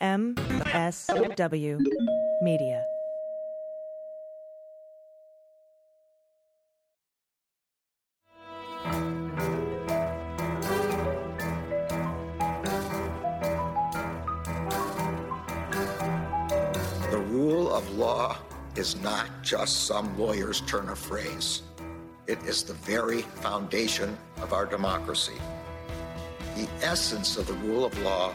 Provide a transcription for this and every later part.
MSW Media. The rule of law is not just some lawyer's turn of phrase. It is the very foundation of our democracy. The essence of the rule of law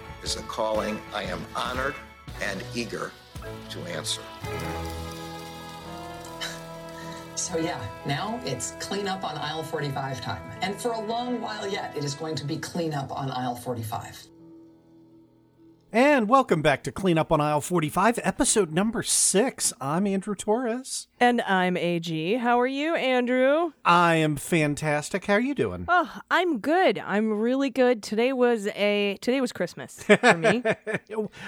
is a calling I am honored and eager to answer. So yeah, now it's clean up on aisle 45 time. And for a long while yet, it is going to be clean up on aisle 45. And welcome back to Clean Up on Aisle 45, episode number six. I'm Andrew Torrez. And I'm AG. How are you, Andrew? I am fantastic. How are you doing? Oh, I'm good. I'm really good. Today was a today was Christmas for me.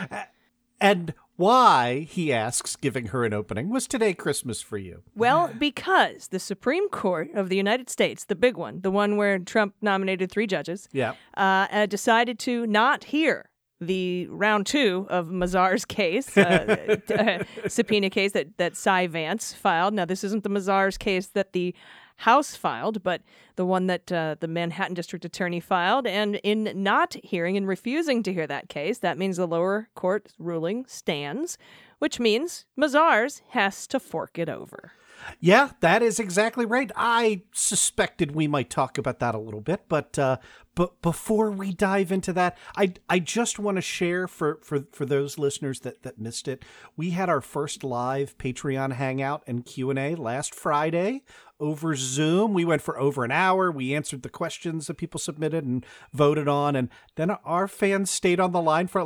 and why, he asks, giving her an opening, was today Christmas for you? well, because the Supreme Court of the United States, the big one, the one where Trump nominated three judges, Yeah. uh, uh, decided to not hear the round two of Mazar's case, uh, uh, subpoena case that, that Cy Vance filed. Now, this isn't the Mazar's case that the House filed, but the one that uh, the Manhattan District Attorney filed. And in not hearing and refusing to hear that case, that means the lower court ruling stands, which means Mazars has to fork it over. Yeah, that is exactly right. I suspected we might talk about that a little bit, but uh, but before we dive into that, I I just want to share for for for those listeners that that missed it. We had our first live Patreon hangout and Q and A last Friday over Zoom. We went for over an hour. We answered the questions that people submitted and voted on, and then our fans stayed on the line for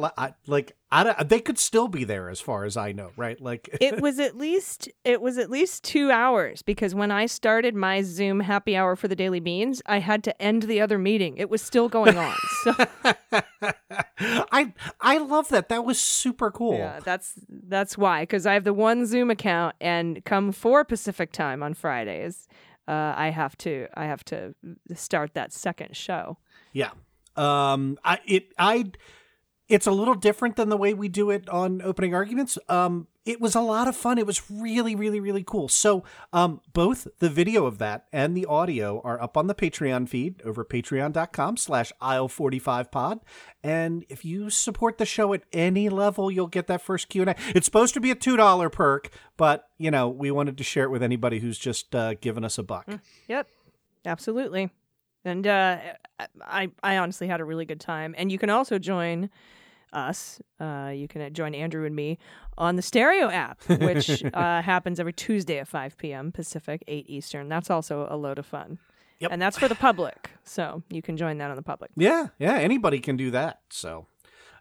like I they could still be there as far as I know, right? Like it was at least it was at least two hours because when I started my Zoom happy hour for the Daily Beans, I had to end the other meeting. It was still going on. So I I love that. That was super cool. yeah, that's that's why because I have the one Zoom account, and come four Pacific time on Fridays, uh, I have to I have to start that second show. Yeah. Um I it I it's a little different than the way we do it on opening arguments. Um it was a lot of fun. It was really really really cool. So, um both the video of that and the audio are up on the Patreon feed over patreon.com slash aisle45pod. And if you support the show at any level, you'll get that first Q&A. It's supposed to be a $2 perk, but, you know, we wanted to share it with anybody who's just uh, given us a buck. Yep, absolutely. And uh, I I honestly had a really good time. And you can also join us. Uh, you can join Andrew and me on the Stereo app, which uh, happens every Tuesday at 5 p.m. Pacific, 8 Eastern. That's also a load of fun. Yep. And that's for the public. So you can join that on the public. Yeah, yeah, anybody can do that. So,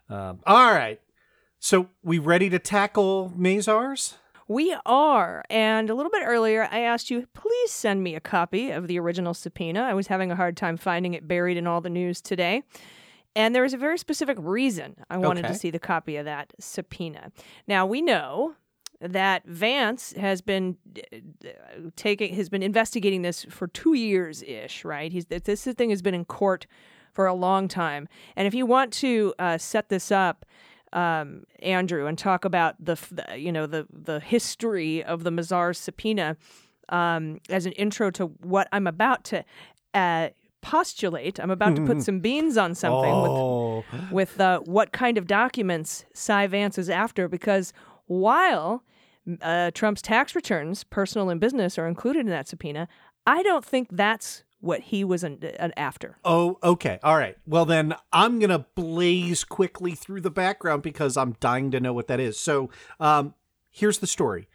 um, all right. So, we ready to tackle Mazars? We are. And a little bit earlier, I asked you, please send me a copy of the original subpoena. I was having a hard time finding it buried in all the news today. And there was a very specific reason I wanted to see the copy of that subpoena. Now, we know that Vance has been uh, taking has been investigating this for 2 years ish, right? He's this thing has been in court for a long time. And if you want to uh, set this up, um, Andrew, and talk about the, the you know the the history of the Mazar subpoena um, as an intro to what I'm about to uh, postulate. I'm about to put some beans on something Oh, with with uh, what kind of documents Cy Vance is after, because while uh, Trump's tax returns, personal and business, are included in that subpoena, I don't think that's what he was an, an after. oh, okay. All right. Well, then I'm going to blaze quickly through the background because I'm dying to know what that is. So, um, here's the story.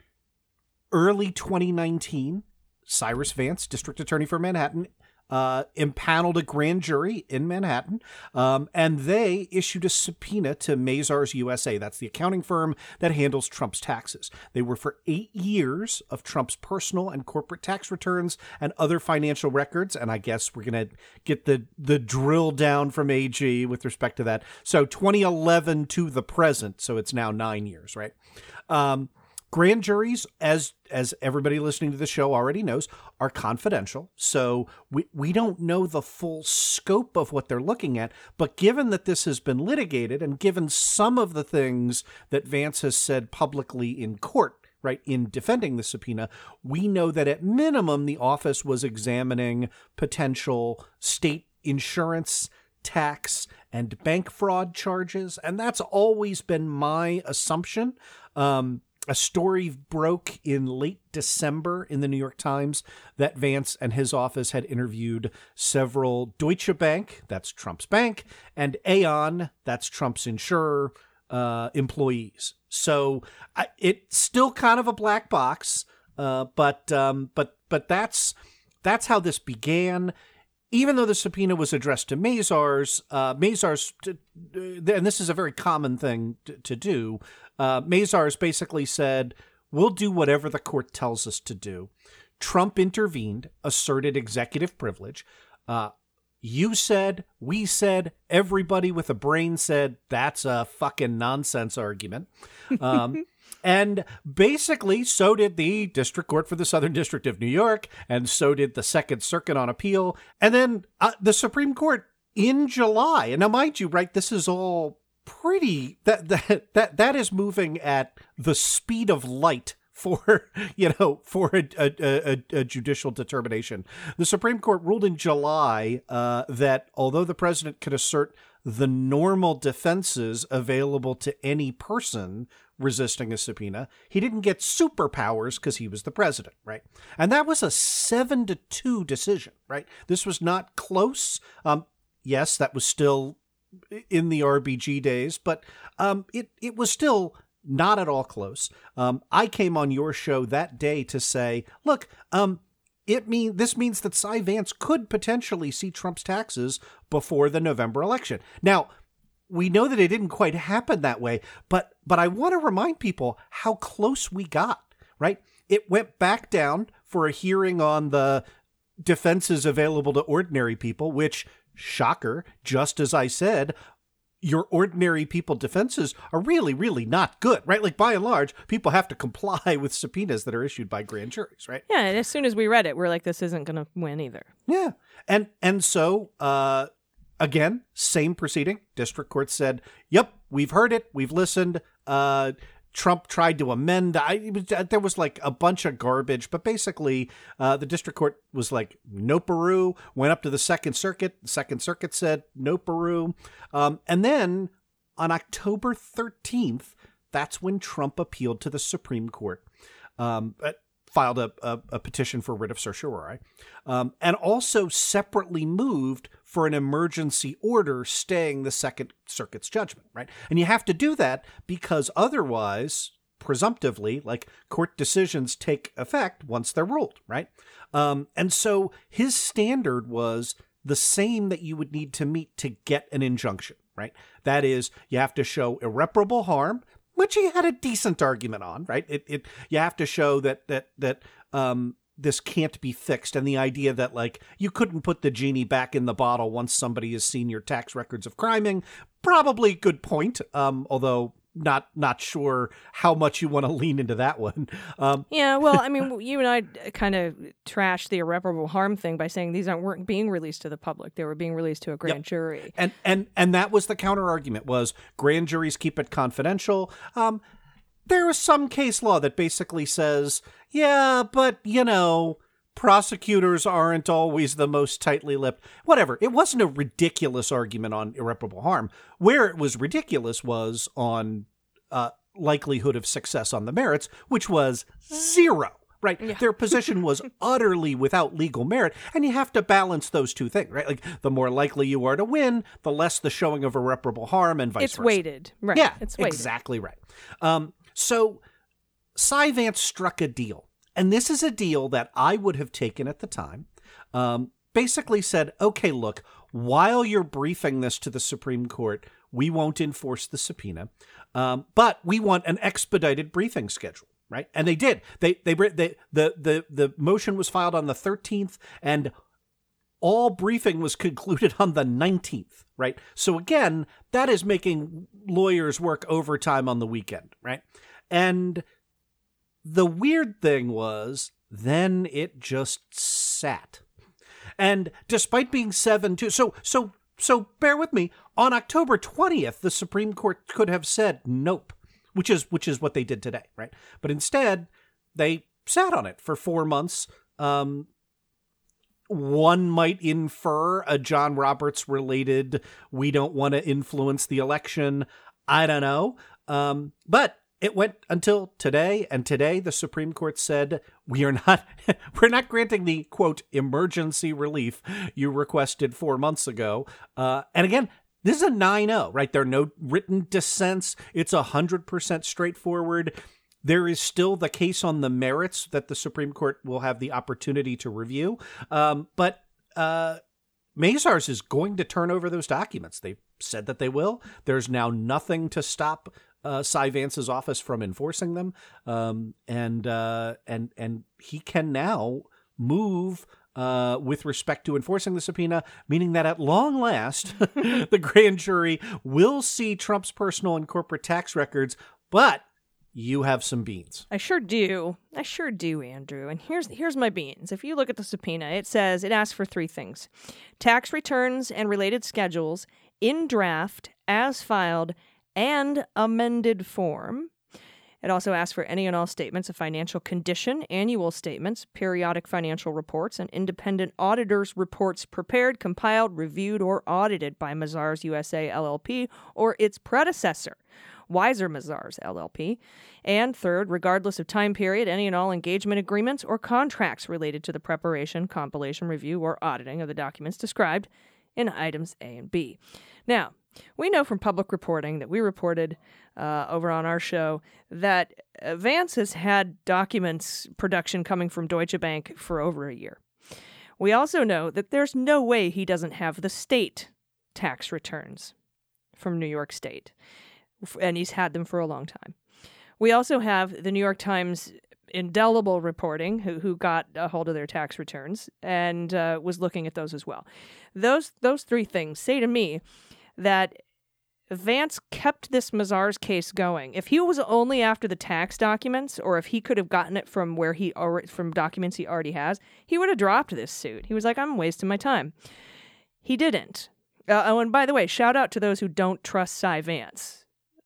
Early 2019, Cyrus Vance, district attorney for Manhattan, uh, impaneled a grand jury in Manhattan, um, and they issued a subpoena to Mazars USA. That's the accounting firm that handles Trump's taxes. They were for eight years of Trump's personal and corporate tax returns and other financial records. And I guess we're gonna get the the drill down from AG with respect to that. So 2011 to the present. So it's now nine years, right? Um, grand juries as as everybody listening to the show already knows are confidential. So we we don't know the full scope of what they're looking at but given that this has been litigated and given some of the things that Vance has said publicly in court right in defending the subpoena we know that at minimum the office was examining potential state insurance tax and bank fraud charges. And that's always been my assumption. Um, a story broke in late December in the New York Times that Vance and his office had interviewed several Deutsche Bank, that's Trump's bank, and Aon, that's Trump's insurer, uh, employees. So I, it's still kind of a black box, uh, but um, but but that's that's how this began even though the subpoena was addressed to Mazars, uh, Mazars, and this is a very common thing to, to do, uh, Mazars basically said, We'll do whatever the court tells us to do. Trump intervened, asserted executive privilege. Uh, you said, we said, everybody with a brain said, that's a fucking nonsense argument. Um, and basically, so did the District Court for the Southern District of New York, and so did the Second Circuit on appeal. And then uh, the Supreme Court in July. And now, mind you, right, this is all pretty that that that that is moving at the speed of light for you know for a, a, a, a, judicial determination. The Supreme Court ruled in July uh, that although the president could assert the normal defenses available to any person resisting a subpoena, he didn't get superpowers because he was the president, right? And that was a seven to two decision, right? This was not close. Um, yes, that was still in the RBG days, but um, it it was still not at all close. Um, I came on your show that day to say, look, um, it mean this means that Cy Vance could potentially see Trump's taxes before the November election. Now, we know that it didn't quite happen that way, but but I want to remind people how close we got. Right, it went back down for a hearing on the defenses available to ordinary people, which shocker, just as I said, your ordinary people defenses are really, really not good, right? Like by and large, people have to comply with subpoenas that are issued by grand juries, right? Yeah, and as soon as we read it, we're like, this isn't going to win either. Yeah, and and so uh, again, same proceeding. District court said, "Yep, we've heard it, we've listened." Uh, Trump tried to amend. I, uh, there was like a bunch of garbage, but basically, uh, the district court was like, no Peru. Went up to the Second Circuit. The Second Circuit said no Peru. Um, and then on October 13th, that's when Trump appealed to the Supreme Court. Um, filed a, a, a, petition for writ of certiorari, um, and also separately moved for an emergency order staying the Second Circuit's judgment, right? And you have to do that because otherwise, presumptively, like court decisions take effect once they're ruled, right? Um, and so his standard was the same that you would need to meet to get an injunction, right? That is, you have to show irreparable harm, which he had a decent argument on, right? It, it you have to show that that that um, this can't be fixed and the idea that like you couldn't put the genie back in the bottle once somebody has seen your tax records of criming probably good point um although not not sure how much you want to lean into that one. Um, yeah, well, I mean, you and I kind of trashed the irreparable harm thing by saying these aren't weren't being released to the public; they were being released to a grand yep. jury. And and and that was the counter argument: was grand juries keep it confidential. Um, there is some case law that basically says, yeah, but you know, prosecutors aren't always the most tightly lipped. Whatever. It wasn't a ridiculous argument on irreparable harm. Where it was ridiculous was on uh, likelihood of success on the merits, which was zero. Right. Yeah. Their position was utterly without legal merit. And you have to balance those two things, right? Like the more likely you are to win, the less the showing of irreparable harm and vice it's versa. It's weighted. Right. Yeah. It's weighted. Exactly right. Um, so Cy Vance struck a deal. And this is a deal that I would have taken at the time. Um, basically said, okay, look, while you're briefing this to the Supreme Court, we won't enforce the subpoena, um, but we want an expedited briefing schedule. Right, and they did. They they, they the the the motion was filed on the 13th, and all briefing was concluded on the 19th, right? So again, that is making lawyers work overtime on the weekend, right? And the weird thing was then it just sat. And despite being 7 2 so so so bear with me, on October 20th the Supreme Court could have said nope, which is which is what they did today, right? But instead they sat on it for 4 months um, one might infer a John Roberts related, we don't want to influence the election. I don't know. Um, but it went until today, and today the Supreme Court said we are not we're not granting the quote emergency relief you requested four months ago. Uh, and again, this is a 9-0, right? There are no written dissents. It's a hundred percent straightforward. There is still the case on the merits that the Supreme Court will have the opportunity to review. Um, but uh, Mazars is going to turn over those documents. They said that they will. There's now nothing to stop uh, Cy Vance's office from enforcing them, um, and uh, and and he can now move uh, with respect to enforcing the subpoena, meaning that at long last, the grand jury will see Trump's personal and corporate tax records, but you have some beans. I sure do. I sure do, Andrew. And here's here's my beans. If you look at the subpoena, it says it asks for three things: tax returns and related schedules in draft, as filed, and amended form. It also asks for any and all statements of financial condition, annual statements, periodic financial reports, and independent auditors' reports prepared, compiled, reviewed, or audited by Mazars USA LLP or its predecessor. WeiserMazars LLP. And third, regardless of time period, any and all engagement agreements or contracts related to the preparation, compilation, review, or auditing of the documents described in items A and B. Now, we know from public reporting that we reported uh, over on our show that Vance has had documents production coming from Deutsche Bank for over a year. We also know that there's no way he doesn't have the state tax returns from New York State and he's had them for a long time. We also have the New York Times indelible reporting who, who got a hold of their tax returns and uh, was looking at those as well. Those those three things say to me that Vance kept this Mazars case going. If he was only after the tax documents, or if he could have gotten it from where he already from documents he already has, he would have dropped this suit. He was like, "I'm wasting my time." He didn't. Uh, oh, and by the way, shout out to those who don't trust Cy Vance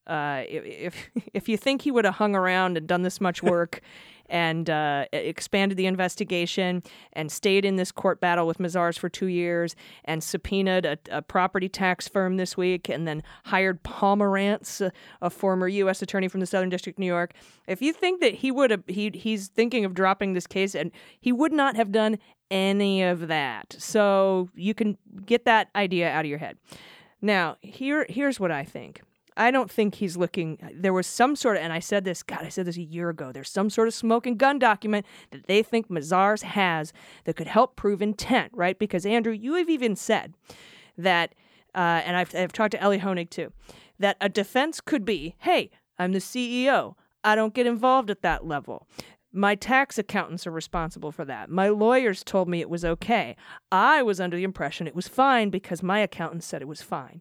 uh, if if you think he would have hung around and done this much work and uh, expanded the investigation and stayed in this court battle with Mazars for two years and subpoenaed a, a property tax firm this week and then hired Pomerantz, a, a, former U.S. attorney from the Southern District of New York. If you think that he would have, he, he's thinking of dropping this case and he would not have done any of that. So you can get that idea out of your head. Now, here here's what I think. I don't think he's looking. There was some sort of, and I said this, God, I said this a year ago. There's some sort of smoking gun document that they think Mazars has that could help prove intent, right? Because, Andrew, you have even said that, uh, and I've, I've talked to Elie Honig too, that a defense could be hey, I'm the CEO. I don't get involved at that level. My tax accountants are responsible for that. My lawyers told me it was okay. I was under the impression it was fine because my accountant said it was fine.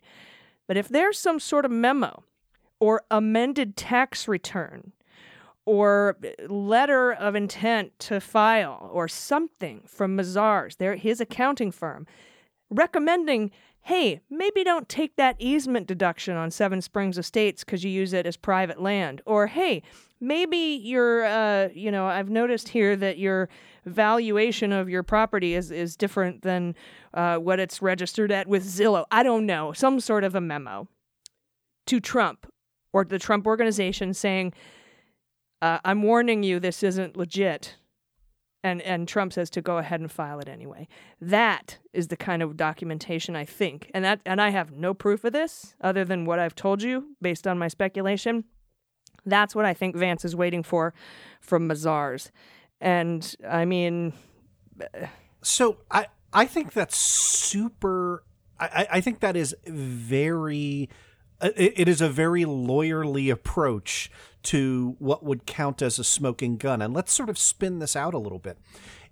But if there's some sort of memo or amended tax return or letter of intent to file or something from Mazars, their, his accounting firm, recommending, hey, maybe don't take that easement deduction on Seven Springs Estates because you use it as private land. Or, hey, maybe your, uh, you know, I've noticed here that your valuation of your property is, is different than uh, what it's registered at with Zillow. I don't know. Some sort of a memo to Trump or the Trump organization saying, uh, I'm warning you, this isn't legit. And, and Trump says to go ahead and file it anyway. That is the kind of documentation I think, and that and I have no proof of this other than what I've told you based on my speculation. That's what I think Vance is waiting for from Mazars. And I mean, so I I think that's super. I, I think that is very. uh, It, it is a very lawyerly approach to what would count as a smoking gun. And let's sort of spin this out a little bit.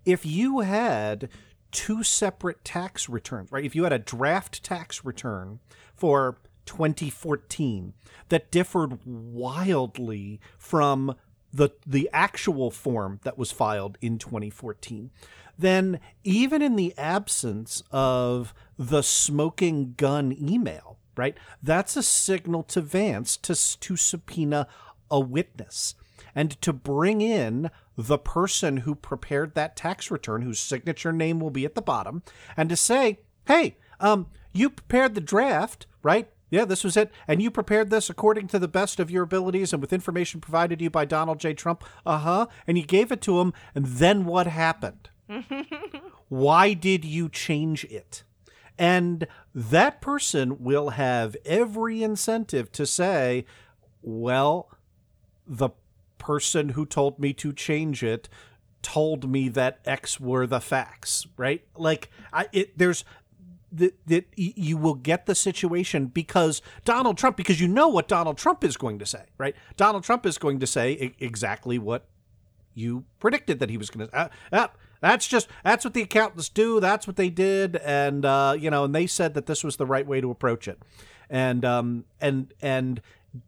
If you had two separate tax returns, right? If you had a draft tax return for 2014 that differed wildly from the the actual form that was filed in 2014 then even in the absence of the smoking gun email right that's a signal to Vance to to subpoena a witness and to bring in the person who prepared that tax return whose signature name will be at the bottom and to say hey um you prepared the draft right yeah, this was it. And you prepared this according to the best of your abilities and with information provided to you by Donald J. Trump. Uh huh. And you gave it to him. And then what happened? Why did you change it? And that person will have every incentive to say, well, the person who told me to change it told me that X were the facts, right? Like, I, it, there's that that you will get the situation because Donald Trump because you know what Donald Trump is going to say, right? Donald Trump is going to say exactly what you predicted that he was going to. Uh, uh, that's just that's what the accountants do. That's what they did, and uh, you know, and they said that this was the right way to approach it, and um, and and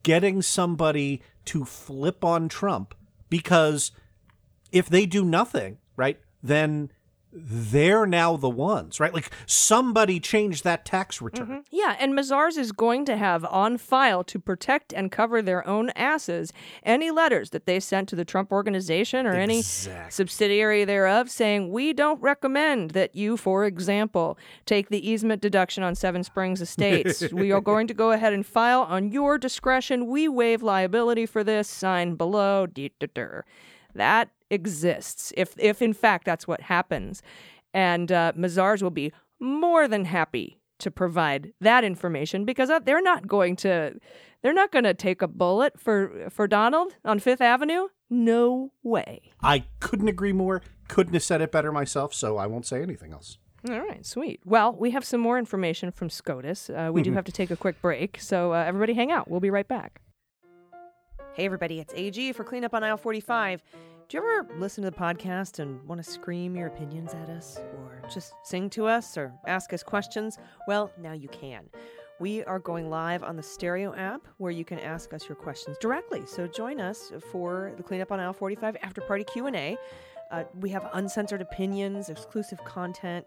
getting somebody to flip on Trump because if they do nothing, right, then they're now the ones, right? Like somebody changed that tax return. Mm-hmm. Yeah, and Mazars is going to have on file to protect and cover their own asses any letters that they sent to the Trump organization or any subsidiary thereof saying, We don't recommend that you, for example, take the easement deduction on Seven Springs Estates. we are going to go ahead and file on your discretion. We waive liability for this. Sign below. That exists, if, if in fact that's what happens. And uh, Mazars will be more than happy to provide that information because uh, they're not going to they're not going to take a bullet for for Donald on 5th Avenue. No way. I couldn't agree more. Couldn't have said it better myself, so I won't say anything else. All right, sweet. Well, we have some more information from SCOTUS. Uh, we do have to take a quick break, so uh, everybody hang out. We'll be right back. Hey, everybody, it's AG for Cleanup on Aisle 45. Do you ever listen to the podcast and want to scream your opinions at us, or just sing to us, or ask us questions? Well, now you can. We are going live on the Stereo app where you can ask us your questions directly. So join us for the Cleanup on Aisle 45 After Party Q&A. Uh, we have uncensored opinions, exclusive content,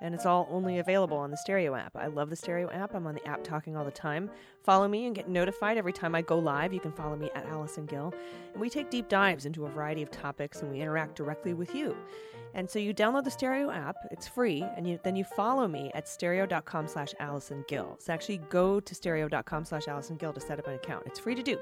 and it's all only available on the Stereo app. I love the Stereo app. I'm on the app talking all the time. Follow me and get notified every time I go live. You can follow me at Allison Gill. And we take deep dives into a variety of topics and we interact directly with you. And so you download the Stereo app, it's free, and you, then you follow me at stereo.com slash Allison Gill. So actually go to stereo.com slash Allison Gill to set up an account. It's free to do.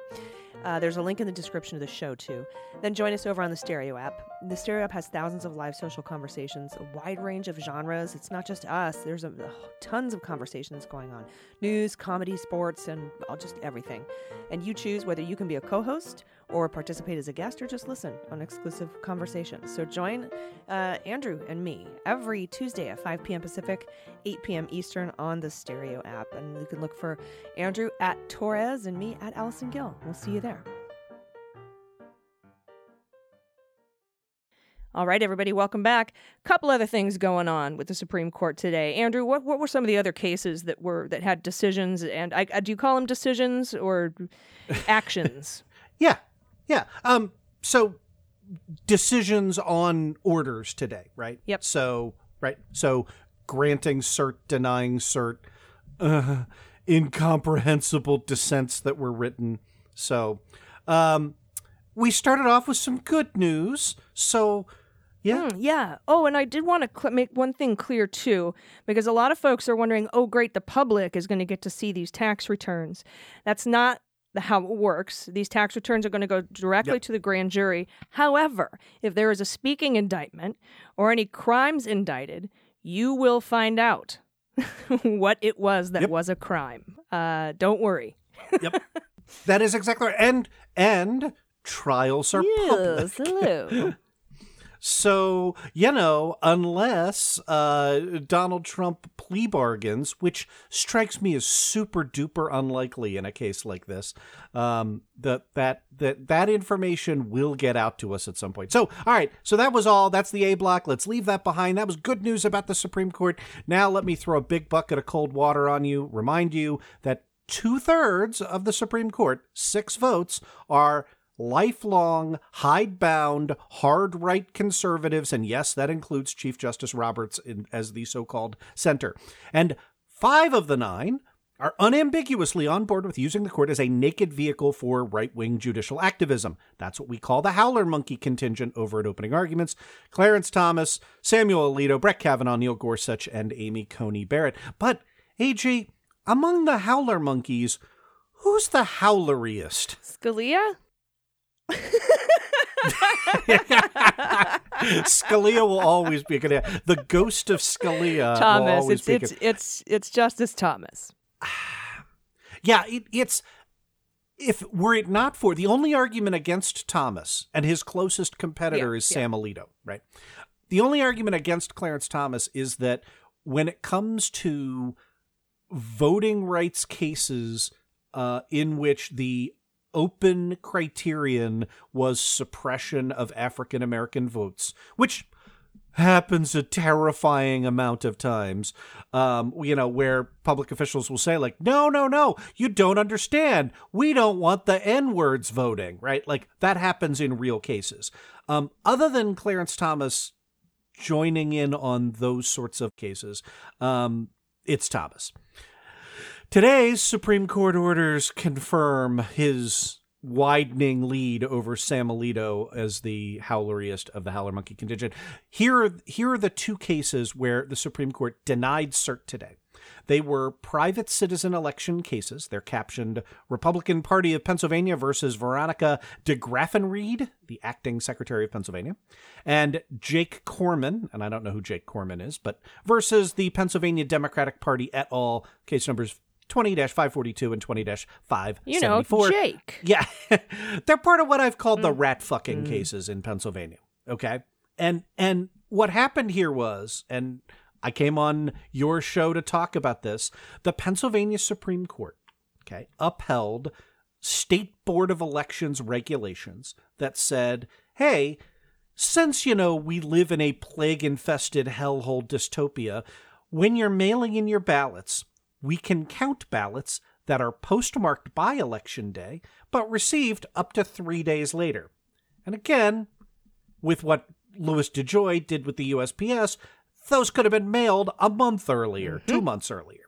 Uh, there's a link in the description of the show too. Then join us over on the Stereo app. The Stereo app has thousands of live social conversations, a wide range of genres. It's not just us. There's a, tons of conversations going on: news, comedy, sports, and just everything. And you choose whether you can be a co-host or participate as a guest or just listen on exclusive conversations. So join uh, Andrew and me every Tuesday at 5 p.m. Pacific, 8 p.m. Eastern on the Stereo app. And you can look for Andrew at Torrez and me at Allison Gill. We'll see you there. All right, everybody, welcome back. Couple other things going on with the Supreme Court today. Andrew, what, what were some of the other cases that were that had decisions? And I, I do you call them decisions or actions? Yeah, yeah. Um, so decisions on orders today, right? Yep. So right. So granting cert, denying cert, uh, incomprehensible dissents that were written. So, um, we started off with some good news. So, yeah, Hmm, yeah. Oh, and I did want to cl- make one thing clear too, because a lot of folks are wondering, oh, great, the public is going to get to see these tax returns. That's not how it works. These tax returns are going to go directly Yep. to the grand jury. However, if there is a speaking indictment or any crimes indicted, you will find out what it was that Yep. was a crime. Uh, don't worry. yep. that is exactly right. And and trials are public. hello. So, you know, unless uh, Donald Trump plea bargains, which strikes me as super duper unlikely in a case like this, um, that that that that information will get out to us at some point. So, all right, so that was all. That's the A block. Let's leave that behind. That was good news about the Supreme Court. Now, let me throw a big bucket of cold water on you. Remind you that two thirds of the Supreme Court, six votes, are lifelong, hidebound, hard right conservatives. And yes, that includes Chief Justice Roberts in, as the so called center. And five of the nine are unambiguously on board with using the court as a naked vehicle for right wing judicial activism. That's what we call the howler monkey contingent over at opening arguments. Clarence Thomas, Samuel Alito, Brett Kavanaugh, Neil Gorsuch, and Amy Coney Barrett. But, AG, among the howler monkeys, who's the howleriest? Scalia? Scalia will always be a good. The ghost of Scalia. Thomas. It's it's good- it's it's Justice Thomas. Yeah, it, it's if were it not for the only argument against Thomas and his closest competitor Yeah, is yeah. Sam Alito, right? The only argument against Clarence Thomas is that when it comes to voting rights cases uh, in which the open criterion was suppression of African American votes, which happens a terrifying amount of times um you know where public officials will say like no no no you don't understand. We don't want the n words voting right? Like that happens in real cases. Um other than clarence thomas joining in on those sorts of cases um it's thomas Today's Supreme Court orders confirm his widening lead over Sam Alito as the howleriest of the howler monkey contingent. Here, are- here are the two cases where the Supreme Court denied cert today. They were private citizen election cases. They're captioned Republican Party of Pennsylvania versus Veronica DeGraffenreid, the acting Secretary of Pennsylvania, and Jake Corman, and I don't know who Jake Corman is, but versus the Pennsylvania Democratic Party et al. Case numbers 20-542 and 20-574. You know, Jake. Yeah. They're part of what I've called the mm. rat fucking mm. cases in Pennsylvania. Okay. And and what happened here was, and I came on your show to talk about this, the Pennsylvania Supreme Court, okay, upheld state board of elections regulations that said, hey, since you know we live in a plague infested hellhole dystopia, when you're mailing in your ballots, we can count ballots that are postmarked by election day but received up to three days later. And again, with what Louis DeJoy did with the USPS, those could have been mailed a month earlier, two months earlier.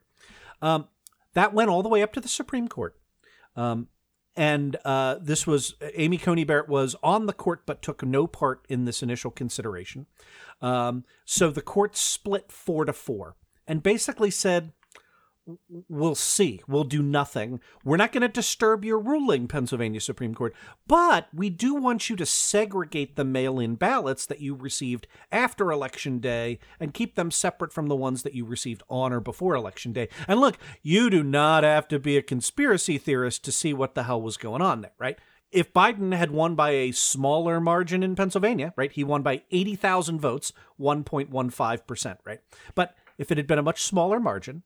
Um, that went all the way up to the Supreme Court. Um, and uh, this was Amy Coney Barrett was on the court but took no part in this initial consideration. Um, so the court split four to four and basically said, we'll see. We'll do nothing. We're not going to disturb your ruling, Pennsylvania Supreme Court, but we do want you to segregate the mail in ballots that you received after Election Day and keep them separate from the ones that you received on or before Election Day. And look, you do not have to be a conspiracy theorist to see what the hell was going on there, right? If Biden had won by a smaller margin in Pennsylvania, right, he won by 80,000 votes, 1.15%, right? But if it had been a much smaller margin,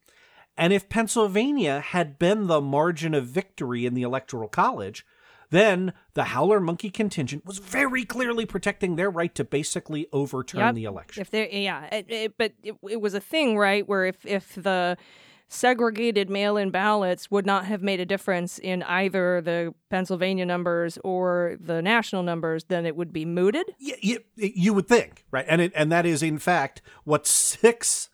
and if Pennsylvania had been the margin of victory in the Electoral College, then the Howler Monkey contingent was very clearly protecting their right to basically overturn Yep. the election. If there, yeah, it, it, but it, it was a thing, right? Where if if the segregated mail-in ballots would not have made a difference in either the Pennsylvania numbers or the national numbers, then it would be mooted. Y- you, you would think, right? And it, and that is in fact what six,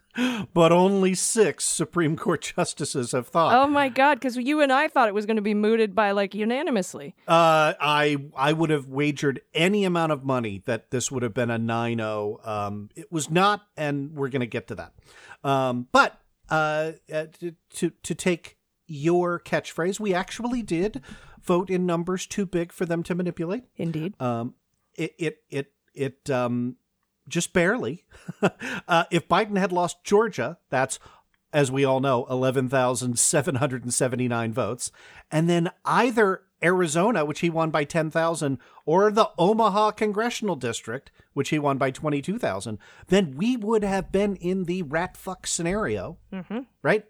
but only six Supreme Court justices have thought. Oh my God! Because you and I thought it was going to be mooted by like unanimously. Uh, I I would have wagered any amount of money that this would have been a 9-0. Um, it was not, and we're going to get to that. Um, but uh, uh, to, to to take your catchphrase, we actually did vote in numbers too big for them to manipulate. Indeed. Um, it it it it um just barely. uh, if Biden had lost Georgia, that's as we all know, eleven thousand seven hundred and seventy nine votes, and then either Arizona, which he won by 10,000, or the Omaha Congressional District, which he won by 22,000, then we would have been in the rat fuck scenario, Mm-hmm. right?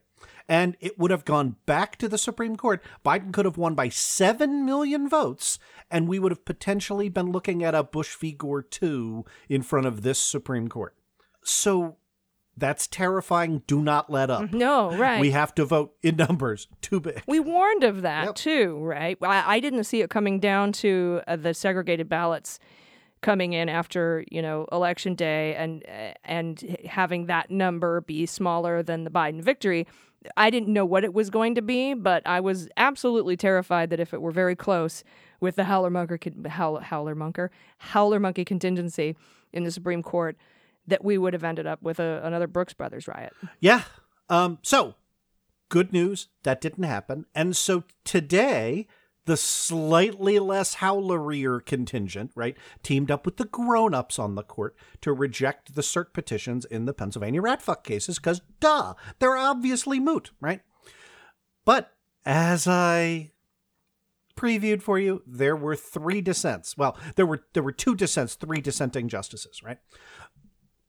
And it would have gone back to the Supreme Court. Biden could have won by 7 million votes, and we would have potentially been looking at a Bush v. Gore 2 in front of this Supreme Court. So that's terrifying. Do not let up. No, right. We have to vote in numbers. Too big. We warned of that Yep. too, right? I, I didn't see it coming down to uh, the segregated ballots coming in after you know election day and uh, and having that number be smaller than the Biden victory. I didn't know what it was going to be, but I was absolutely terrified that if it were very close with the Howler con- Howl- Howler Munker Howler Monkey contingency in the Supreme Court, that we would have ended up with a, another Brooks Brothers riot. Yeah. Um, so, good news, that didn't happen. And so today, the slightly less howlerier contingent, right, teamed up with the grown ups on the court to reject the cert petitions in the Pennsylvania ratfuck cases, because duh, they're obviously moot, right? But as I previewed for you, there were three dissents. Well, there were there were two dissents, three dissenting justices, right?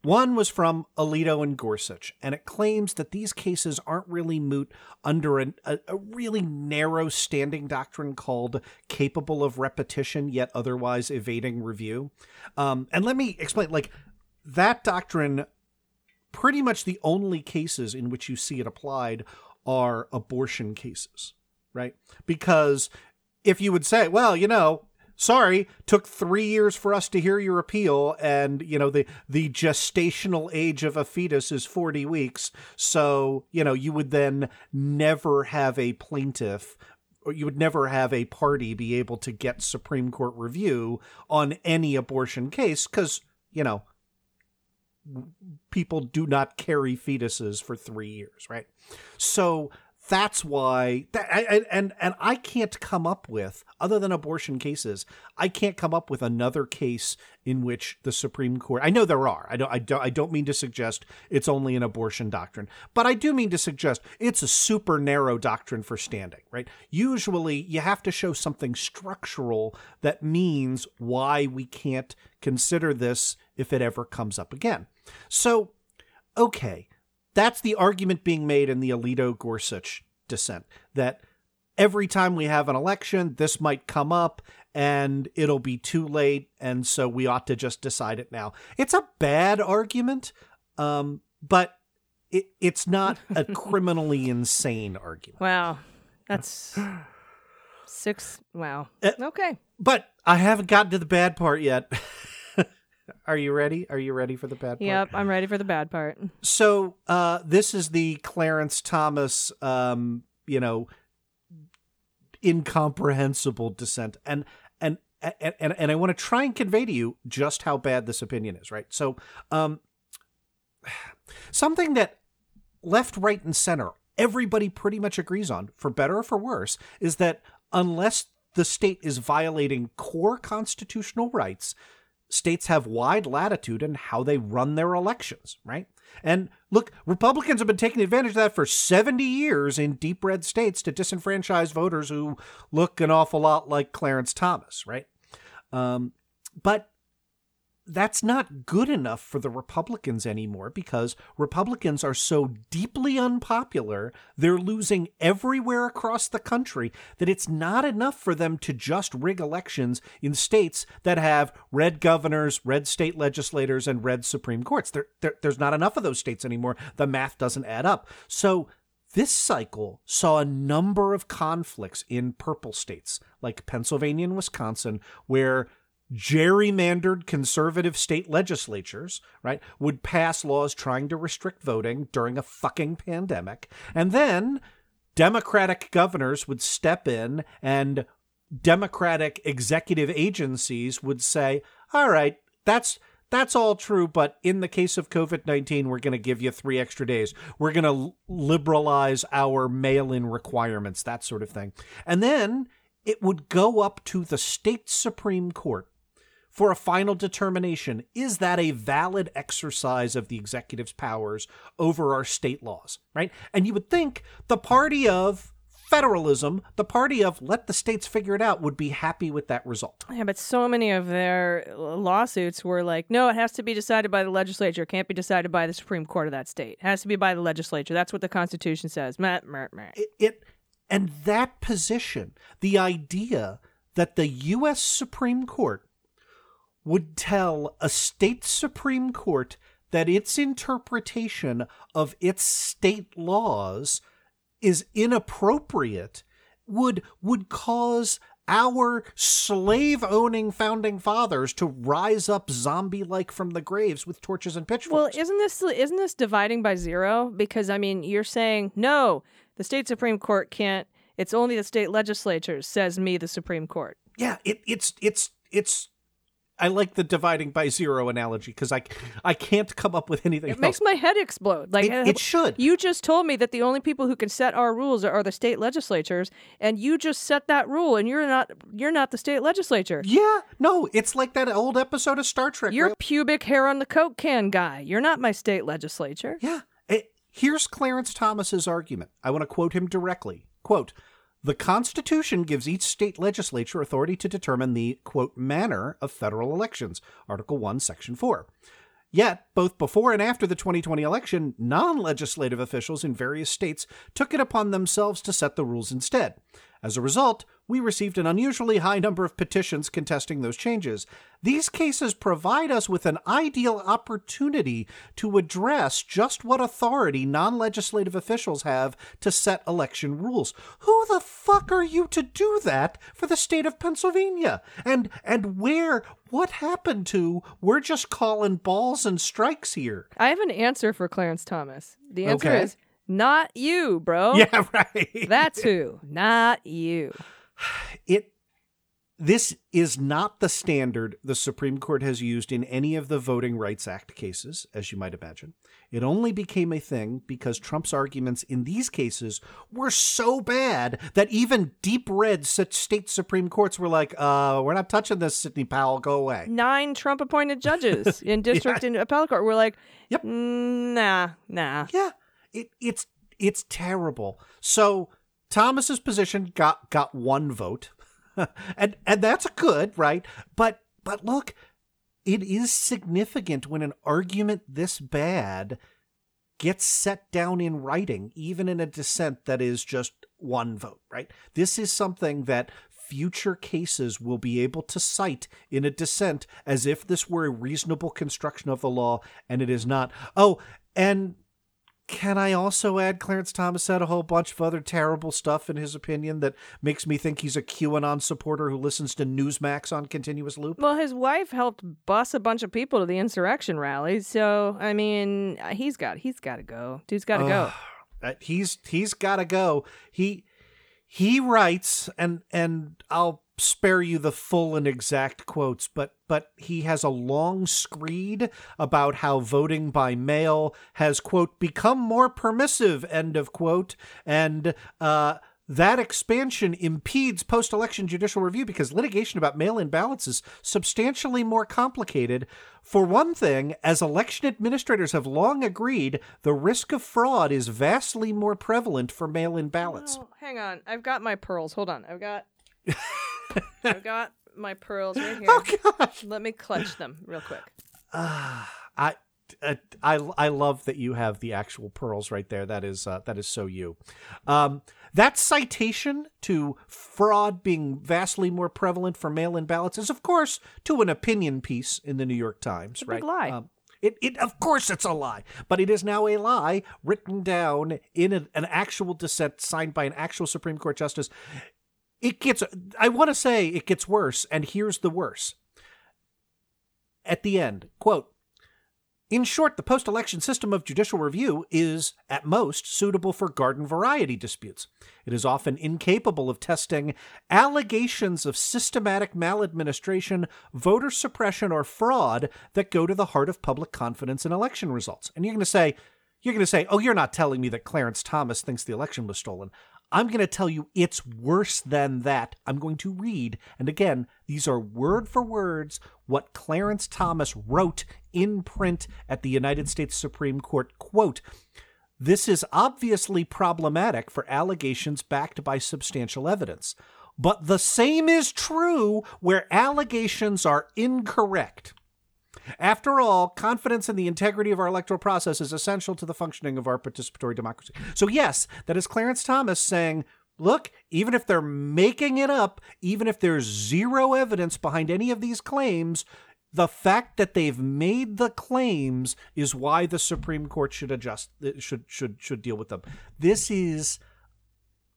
One was from Alito and Gorsuch, and it claims that these cases aren't really moot under an, a, a really narrow standing doctrine called capable of repetition yet otherwise evading review. Um, and let me explain like, that doctrine, pretty much the only cases in which you see it applied are abortion cases, right? Because if you would say, well, you know, sorry, took three years for us to hear your appeal, and you know the the gestational age of a fetus is forty weeks, so you know you would then never have a plaintiff. Or you would never have a party be able to get Supreme Court review on any abortion case because, you know, people do not carry fetuses for three years, right? So that's why that and and I can't come up with other than abortion cases. I can't come up with another case in which the Supreme Court. I know there are. I don't. I don't. I don't mean to suggest it's only an abortion doctrine, but I do mean to suggest it's a super narrow doctrine for standing. Right. Usually, you have to show something structural that means why we can't consider this if it ever comes up again. So, okay, that's the argument being made in the Alito Gorsuch dissent that every time we have an election, this might come up and it'll be too late. And so we ought to just decide it now. It's a bad argument, um, but it, it's not a criminally insane argument. Wow. That's six. Wow. Uh, Okay. But I haven't gotten to the bad part yet. Are you ready? Are you ready for the bad part? Yep. I'm ready for the bad part. So uh, this is the Clarence Thomas, um, you know, incomprehensible dissent, and and and and, and I want to try and convey to you just how bad this opinion is. Right. So, um, something that left, right, and center everybody pretty much agrees on, for better or for worse, is that unless the state is violating core constitutional rights, states have wide latitude in how they run their elections, right? And look, Republicans have been taking advantage of that for 70 years in deep red states to disenfranchise voters who look an awful lot like Clarence Thomas, right? Um, but that's not good enough for the Republicans anymore because Republicans are so deeply unpopular, they're losing everywhere across the country that it's not enough for them to just rig elections in states that have red governors, red state legislators, and red Supreme Courts. There, there, there's not enough of those states anymore. The math doesn't add up. So this cycle saw a number of conflicts in purple states like Pennsylvania and Wisconsin where gerrymandered conservative state legislatures, right, would pass laws trying to restrict voting during a fucking pandemic. And then Democratic governors would step in and Democratic executive agencies would say, all right, that's that's all true, but in the case of COVID 19, we're going to give you three extra days. We're going to liberalize our mail in requirements, that sort of thing. And then it would go up to the state Supreme Court for a final determination. Is that a valid exercise of the executive's powers over our state laws, right? And you would think the party of federalism, the party of let the states figure it out, would be happy with that result. Yeah, but so many of their lawsuits were like, no, it has to be decided by the legislature. It can't be decided by the Supreme Court of that state. It has to be by the legislature. That's what the Constitution says. Meh, meh, meh. It, it and that position, the idea that the U.S. Supreme Court would tell a state Supreme Court that its interpretation of its state laws is inappropriate would would cause our slave owning founding fathers to rise up zombie like from the graves with torches and pitchforks. Well, isn't this isn't this dividing by zero? Because I mean, you're saying no, the state supreme court can't. It's only the state legislature says me, the Supreme Court. yeah, it, it's it's it's I like the dividing by zero analogy because I I can't come up with anything It else. makes my head explode. Like It- uh, it should. You just told me that the only people who can set our rules are, are the state legislatures, and you just set that rule, and you're not you're not the state legislature. yeah, no, it's like that old episode of Star Trek. You're where- pubic hair on the coke can guy. You're not my state legislature. Yeah. It- here's Clarence Thomas's argument. I want to quote him directly. Quote, the Constitution gives each state legislature authority to determine the, quote, manner of federal elections. Article 1, Section 4. Yet, both before and after the 2020 election, non legislative officials in various states took it upon themselves to set the rules instead. As a result, we received an unusually high number of petitions contesting those changes. These cases provide us with an ideal opportunity to address just what authority non legislative officials have to set election rules. Who the fuck are you to do that for the state of Pennsylvania? And and where what happened to we're just calling balls and strikes here? I have an answer for Clarence Thomas. The answer Okay. is not you, bro. Yeah, right. That's who, not you. it this is not the standard the Supreme Court has used in any of the Voting Rights Act cases, as you might imagine. It only became a thing because Trump's arguments in these cases were so bad that even deep red such state Supreme Courts were like, uh, we're not touching this, Sidney Powell, go away. Nine Trump appointed judges in district and appellate court were like, Yep. "Mm, nah, nah. Yeah, it, it's it's terrible. So Thomas's position got got one vote, and and that's good, right? But but look, it is significant when an argument this bad gets set down in writing, even in a dissent that is just one vote, right? This is something that future cases will be able to cite in a dissent as if this were a reasonable construction of the law, and it is not. Oh, and can I also add Clarence Thomas said a whole bunch of other terrible stuff in his opinion that makes me think he's a QAnon supporter who listens to Newsmax on continuous loop? Well, his wife helped bus a bunch of people to the insurrection rally, so I mean, he's got he's got to go. Dude's got to go. Uh, he's he's got to go. He he writes and and I'll spare you the full and exact quotes, but but he has a long screed about how voting by mail has quote become more permissive end of quote and uh that expansion impedes post election judicial review because litigation about mail in ballots is substantially more complicated. For one thing, as election administrators have long agreed, the risk of fraud is vastly more prevalent for mail in ballots. Oh, hang on, I've got my pearls. Hold on, I've got I've got my pearls right here. Oh, gosh. Let me clutch them real quick. I. uh, I I love that you have the actual pearls right there. That is uh, that is so you. Um, that citation to fraud being vastly more prevalent for mail-in ballots is, of course, to an opinion piece in the New York Times. a right? big lie. Um, it, it of course it's a lie, but it is now a lie written down in an, an actual dissent signed by an actual Supreme Court justice. It gets. I want to say it gets worse, and here's the worse. At the end, quote. In short, the post election system of judicial review is, at most, suitable for garden variety disputes. It is often incapable of testing allegations of systematic maladministration, voter suppression, or fraud that go to the heart of public confidence in election results. And you're going to say, you're going to say, oh, you're not telling me that Clarence Thomas thinks the election was stolen. I'm going to tell you it's worse than that. I'm going to read, and again, these are word for words what Clarence Thomas wrote in print at the United States Supreme Court. Quote, This is obviously problematic for allegations backed by substantial evidence. But the same is true where allegations are incorrect. After all, confidence in the integrity of our electoral process is essential to the functioning of our participatory democracy. So, yes, that is Clarence Thomas saying, look, even if they're making it up, even if there's zero evidence behind any of these claims, the fact that they've made the claims is why the Supreme Court should adjust uh, should should should deal with them. This is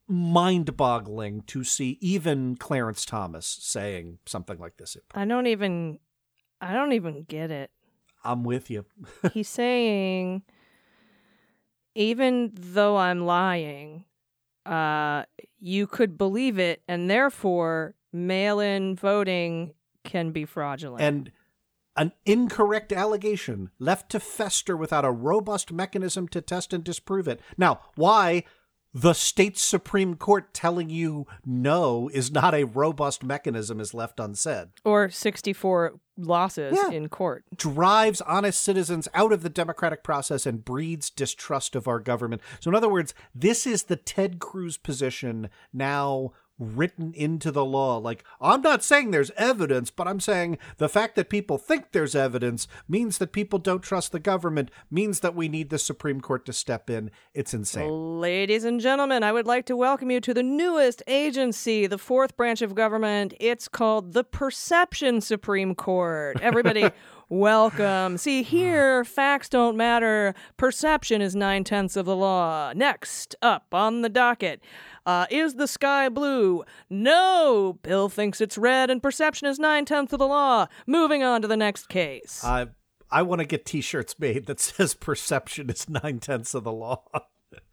mind-boggling to see even Clarence Thomas saying something like this. I don't even I don't even get it. I'm with you. He's saying even though I'm lying, uh you could believe it and therefore mail-in voting can be fraudulent. And an incorrect allegation left to fester without a robust mechanism to test and disprove it. Now, why the state Supreme Court telling you no is not a robust mechanism is left unsaid. Or 64 losses Yeah. in court. Drives honest citizens out of the democratic process and breeds distrust of our government. So, in other words, this is the Ted Cruz position now written into the law. Like, I'm not saying there's evidence, but I'm saying the fact that people think there's evidence means that people don't trust the government, means that we need the Supreme Court to step in. It's insane. Ladies and gentlemen, I would like to welcome you to the newest agency, the fourth branch of government. It's called the Perception Supreme Court. Everybody, welcome. See, here, facts don't matter. Perception is nine tenths of the law. Next up on the docket. Uh, is the sky blue? No! Bill thinks it's red, and perception is nine tenths of the law. Moving on to the next case. I I want to get T-shirts made that says "Perception is nine tenths of the law."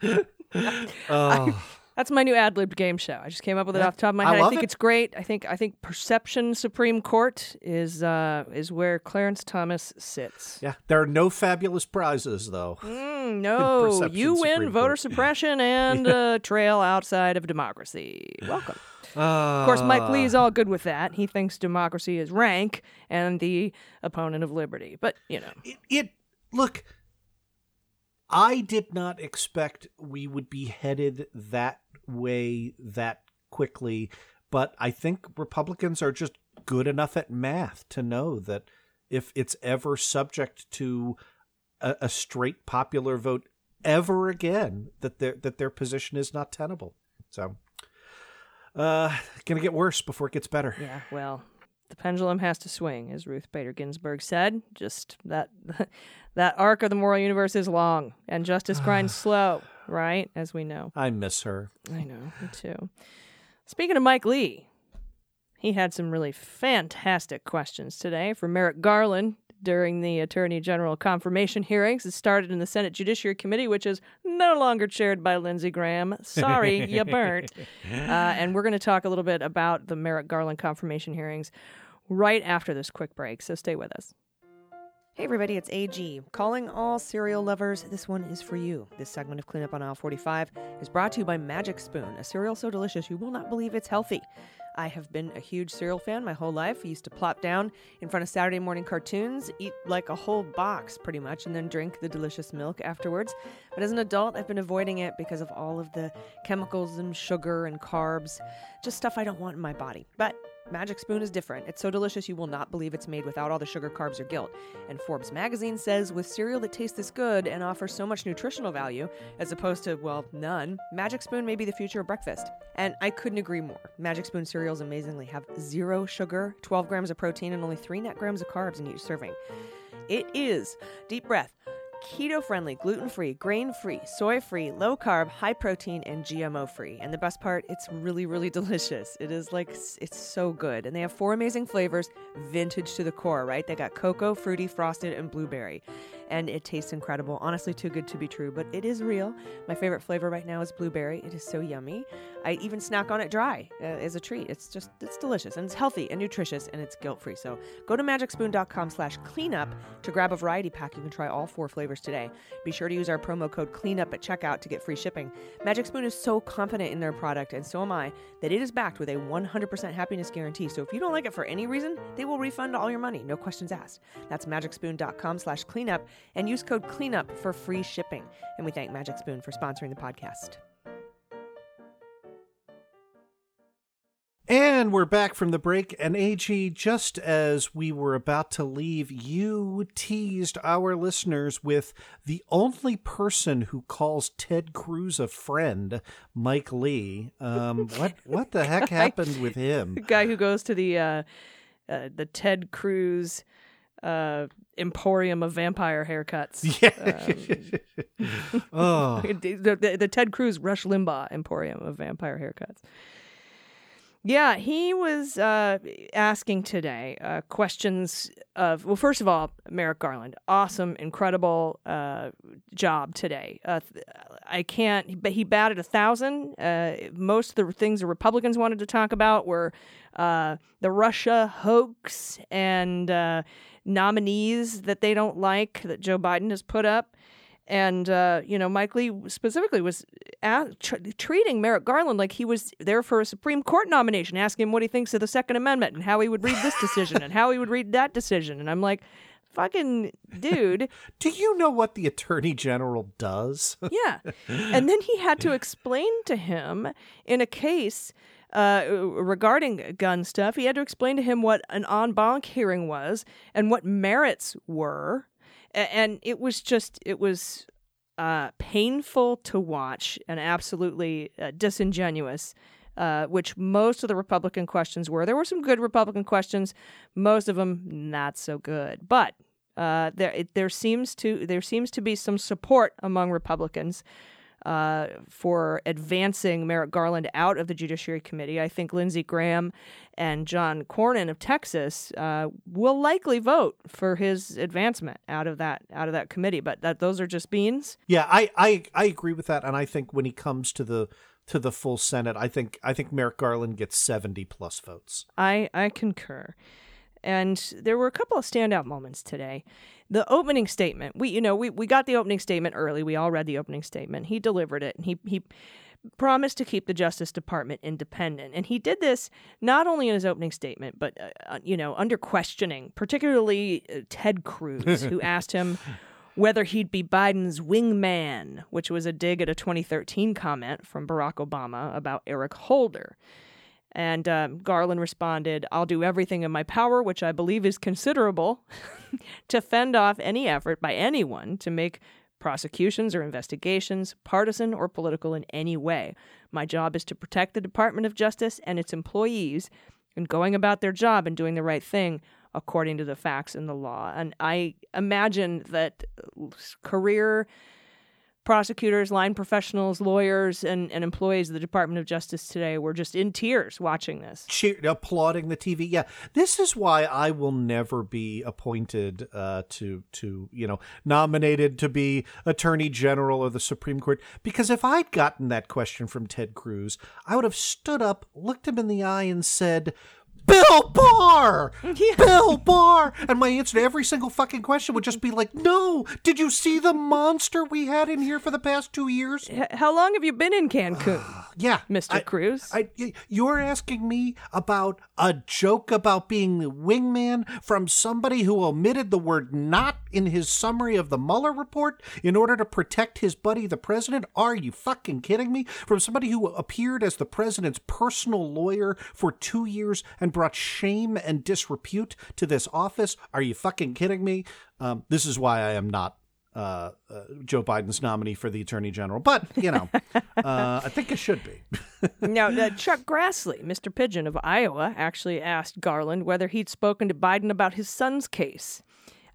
oh, That's my new ad libbed game show. I just came up with it off the top of my head. I, love think it. it's great. I think I think Perception Supreme Court is uh, is where Clarence Thomas sits. yeah. There are no fabulous prizes though. Mm, no, you win Supreme voter Court. suppression and a trail outside of democracy. Welcome. Of course, Mike Lee is all good with that. He thinks democracy is rank and the opponent of liberty. But you know, it, it look i did not expect we would be headed that way that quickly but i think republicans are just good enough at math to know that if it's ever subject to a, a straight popular vote ever again that their that their position is not tenable. So uh gonna get worse before it gets better. Yeah, well, the pendulum has to swing, as Ruth Bader Ginsburg said. Just that that arc of the moral universe is long, and justice grinds slow, right? As we know. i miss her I know, me too. Speaking of Mike Lee, he had some really fantastic questions today for Merrick Garland during the Attorney General confirmation hearings. It started in the Senate Judiciary Committee, which is no longer chaired by Lindsey Graham. Sorry, you burnt. Uh, and we're going to talk a little bit about the Merrick Garland confirmation hearings right after this quick break. So stay with us. Hey everybody, it's AG. Calling all cereal lovers, this one is for you. This segment of Cleanup on Aisle 45 is brought to you by Magic Spoon, a cereal so delicious you will not believe it's healthy. I have been a huge cereal fan my whole life. I used to plop down in front of Saturday morning cartoons, eat like a whole box pretty much, and then drink the delicious milk afterwards. But as an adult, I've been avoiding it because of all of the chemicals and sugar and carbs, just stuff I don't want in my body. But Magic Spoon is different. It's so delicious you will not believe it's made without all the sugar, carbs, or guilt. And Forbes magazine says with cereal that tastes this good and offers so much nutritional value, as opposed to, well, none, Magic Spoon may be the future of breakfast. And I couldn't agree more. Magic Spoon cereals amazingly have zero sugar, 12 grams of protein, and only 3 net grams of carbs in each serving. It is deep breath. Keto friendly, gluten free, grain free, soy free, low carb, high protein, and GMO free. And the best part, it's really, really delicious. It is like, it's so good. And they have four amazing flavors, vintage to the core, right? They got cocoa, fruity, frosted, and blueberry. And it tastes incredible. Honestly, too good to be true, but it is real. My favorite flavor right now is blueberry. It is so yummy. I even snack on it dry uh, as a treat. It's just, it's delicious and it's healthy and nutritious and it's guilt free. So go to magicspoon.com slash cleanup to grab a variety pack. You can try all four flavors today. Be sure to use our promo code cleanup at checkout to get free shipping. Magic Spoon is so confident in their product, and so am I, that it is backed with a 100% happiness guarantee. So if you don't like it for any reason, they will refund all your money, no questions asked. That's magicspoon.com slash cleanup. And use code CLEANUP for free shipping. And we thank Magic Spoon for sponsoring the podcast. And we're back from the break. And AG, just as we were about to leave, you teased our listeners with the only person who calls Ted Cruz a friend, Mike Lee. Um, what what the heck happened with him? The guy who goes to the uh, uh, the Ted Cruz uh, emporium of vampire haircuts. Yeah. oh. the, the, the Ted Cruz Rush Limbaugh emporium of vampire haircuts. Yeah, he was uh, asking today uh, questions of, well, first of all, Merrick Garland, awesome, incredible uh, job today. Uh, I can't, but he batted a thousand. Uh, most of the things the Republicans wanted to talk about were uh, the Russia hoax and nominees that they don't like that Joe Biden has put up. And, uh, you know, Mike Lee specifically was at, tr- treating Merrick Garland like he was there for a Supreme Court nomination, asking him what he thinks of the Second Amendment and how he would read this decision and how he would read that decision. And I'm like, fucking dude. Do you know what the Attorney General does? yeah. And then he had to explain to him in a case. Uh, regarding gun stuff, he had to explain to him what an en banc hearing was and what merits were and it was just it was uh, painful to watch and absolutely uh, disingenuous. Uh, which most of the Republican questions were. There were some good Republican questions, most of them not so good. But uh, there, it, there seems to there seems to be some support among Republicans uh, for advancing Merrick Garland out of the Judiciary Committee. I think Lindsey Graham and John Cornyn of Texas uh, will likely vote for his advancement out of that out of that committee. But that those are just beans. Yeah, I I, I agree with that, and I think when he comes to the to the full Senate, I think I think Merrick Garland gets seventy plus votes. I I concur. And there were a couple of standout moments today. The opening statement, we you know, we, we got the opening statement early. We all read the opening statement. He delivered it and he he promised to keep the Justice Department independent. And he did this not only in his opening statement, but, uh, uh you know, under questioning, particularly uh, Ted Cruz, who asked him whether he'd be Biden's wingman, which was a dig at a 2013 comment from Barack Obama about Eric Holder. And um, Garland responded, I'll do everything in my power, which I believe is considerable, to fend off any effort by anyone to make prosecutions or investigations partisan or political in any way. My job is to protect the Department of Justice and its employees in going about their job and doing the right thing according to the facts and the law. And I imagine that career prosecutors, line professionals, lawyers, and, and employees of the Department of Justice today were just in tears watching this. Cheer, applauding the TV. Yeah, this is why I will never be appointed uh, to to you know nominated to be Attorney General of the Supreme Court because if I'd gotten that question from Ted Cruz, I would have stood up, looked him in the eye, and said. Bill Barr! Yeah. Bill Barr! And my answer to every single fucking question would just be like, no! Did you see the monster we had in here for the past two years? How long have you been in Cancun? yeah. Mr. I, Cruz. I, you're asking me about a joke about being the wingman from somebody who omitted the word not in his summary of the Mueller report in order to protect his buddy, the president? Are you fucking kidding me? From somebody who appeared as the president's personal lawyer for two years and brought shame and disrepute to this office? Are you fucking kidding me? Um, this is why I am not uh, uh, Joe Biden's nominee for the attorney general, but you know, uh, I think it should be. now, uh, Chuck Grassley, Mr. Pigeon of Iowa, actually asked Garland whether he'd spoken to Biden about his son's case.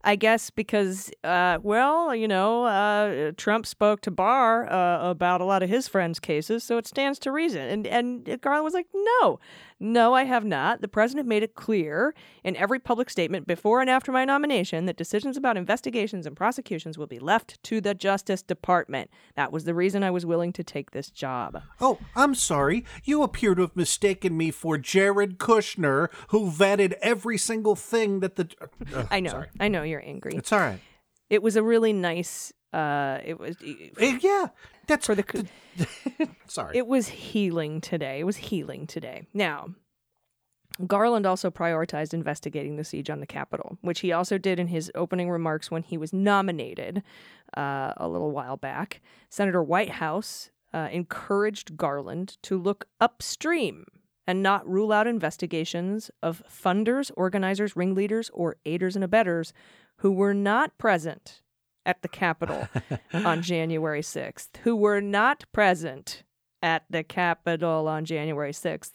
I guess because, uh, well, you know, uh, Trump spoke to Barr uh, about a lot of his friends' cases, so it stands to reason. And and Garland was like, no, no, I have not. The president made it clear in every public statement before and after my nomination that decisions about investigations and prosecutions will be left to the Justice Department. That was the reason I was willing to take this job. Oh, I'm sorry. You appear to have mistaken me for Jared Kushner, who vetted every single thing that the. Uh, I know. Sorry. I know you're angry. It's all right. It was a really nice. Uh, it was. It, yeah, that's for the. Sorry. It was healing today. It was healing today. Now, Garland also prioritized investigating the siege on the Capitol, which he also did in his opening remarks when he was nominated uh, a little while back. Senator Whitehouse uh, encouraged Garland to look upstream and not rule out investigations of funders, organizers, ringleaders, or aiders and abettors who were not present at the Capitol on January 6th, who were not present at the Capitol on January 6th.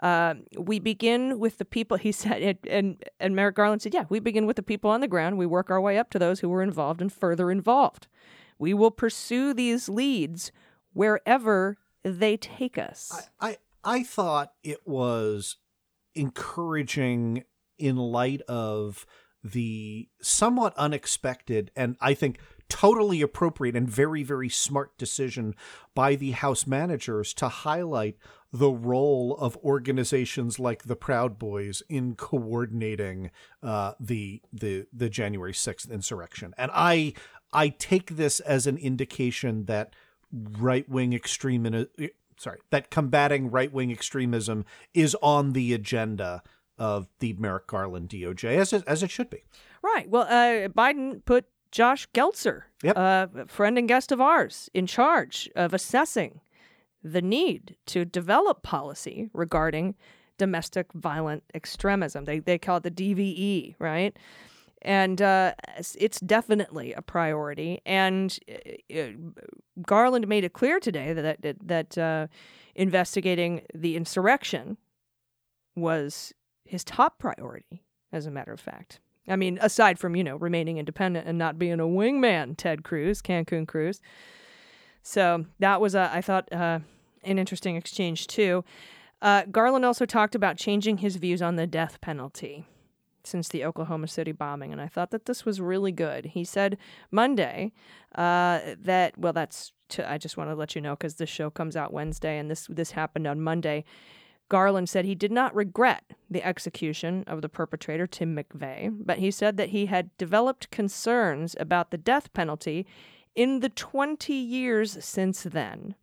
Uh, we begin with the people, he said, and, and and Merrick Garland said, yeah, we begin with the people on the ground. We work our way up to those who were involved and further involved. We will pursue these leads wherever they take us. I, I, I thought it was encouraging in light of the somewhat unexpected and I think totally appropriate and very, very smart decision by the House managers to highlight the role of organizations like the Proud Boys in coordinating uh, the the the January sixth insurrection. And I I take this as an indication that right wing extremism sorry that combating right wing extremism is on the agenda of the Merrick Garland DOJ as it, as it should be. Right. Well, uh, Biden put Josh Geltzer, yep. a friend and guest of ours, in charge of assessing the need to develop policy regarding domestic violent extremism. They, they call it the DVE, right? And uh, it's definitely a priority. And uh, uh, Garland made it clear today that that, that uh, investigating the insurrection was his top priority, as a matter of fact. I mean, aside from, you know, remaining independent and not being a wingman, Ted Cruz, Cancun Cruz. So that was, a, I thought, uh, an interesting exchange, too. Uh, Garland also talked about changing his views on the death penalty since the Oklahoma City bombing, and I thought that this was really good. He said Monday uh, that, well, that's, to, I just want to let you know because this show comes out Wednesday, and this this happened on Monday. Garland said he did not regret the execution of the perpetrator, Tim McVeigh, but he said that he had developed concerns about the death penalty in the 20 years since then.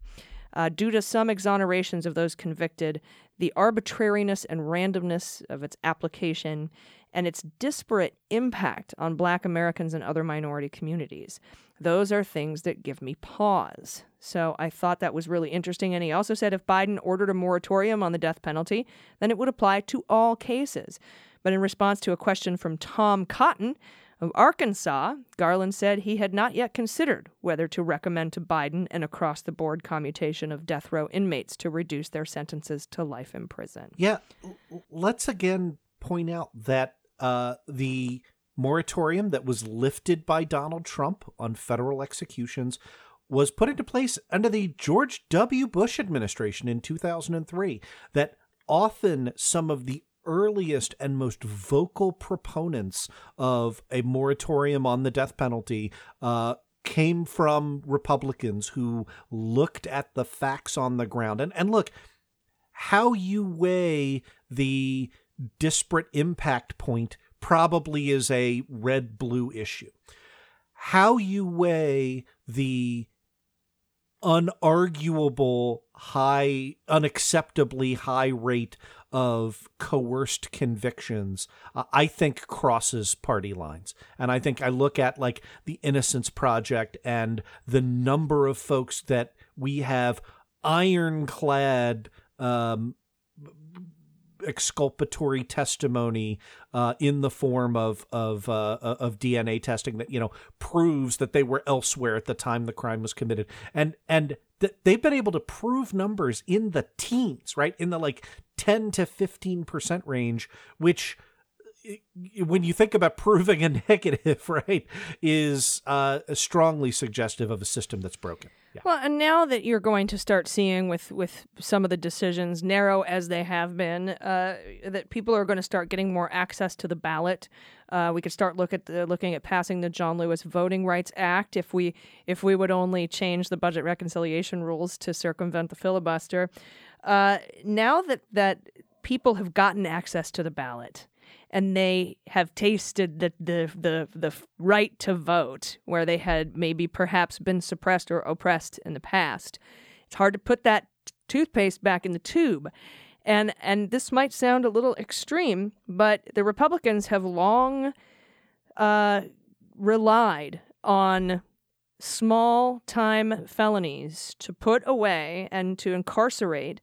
Uh, due to some exonerations of those convicted, the arbitrariness and randomness of its application, and its disparate impact on Black Americans and other minority communities. Those are things that give me pause. So I thought that was really interesting. And he also said if Biden ordered a moratorium on the death penalty, then it would apply to all cases. But in response to a question from Tom Cotton of Arkansas, Garland said he had not yet considered whether to recommend to Biden an across the board commutation of death row inmates to reduce their sentences to life in prison. Yeah, let's again point out that uh, the moratorium that was lifted by Donald Trump on federal executions was put into place under the George W. Bush administration in 2003. That often some of the earliest and most vocal proponents of a moratorium on the death penalty uh, came from Republicans who looked at the facts on the ground. And, and look, how you weigh the disparate impact point probably is a red blue issue. How you weigh the unarguable high, unacceptably high rate of coerced convictions, uh, I think crosses party lines. And I think I look at like the Innocence Project and the number of folks that we have ironclad um, exculpatory testimony uh, in the form of of uh, uh of DNA testing that you know proves that they were elsewhere at the time the crime was committed, and and th- they've been able to prove numbers in the teens, right, in the like ten to fifteen percent range, which when you think about proving a negative, right, is uh, strongly suggestive of a system that's broken. Yeah. Well, and now that you're going to start seeing with with some of the decisions narrow as they have been, uh, that people are going to start getting more access to the ballot. Uh, we could start look at the, looking at passing the John Lewis Voting Rights Act if we if we would only change the budget reconciliation rules to circumvent the filibuster. Uh, now that that people have gotten access to the ballot and they have tasted the, the the the right to vote where they had maybe perhaps been suppressed or oppressed in the past. It's hard to put that toothpaste back in the tube. And and this might sound a little extreme, but the Republicans have long uh, relied on small time felonies to put away and to incarcerate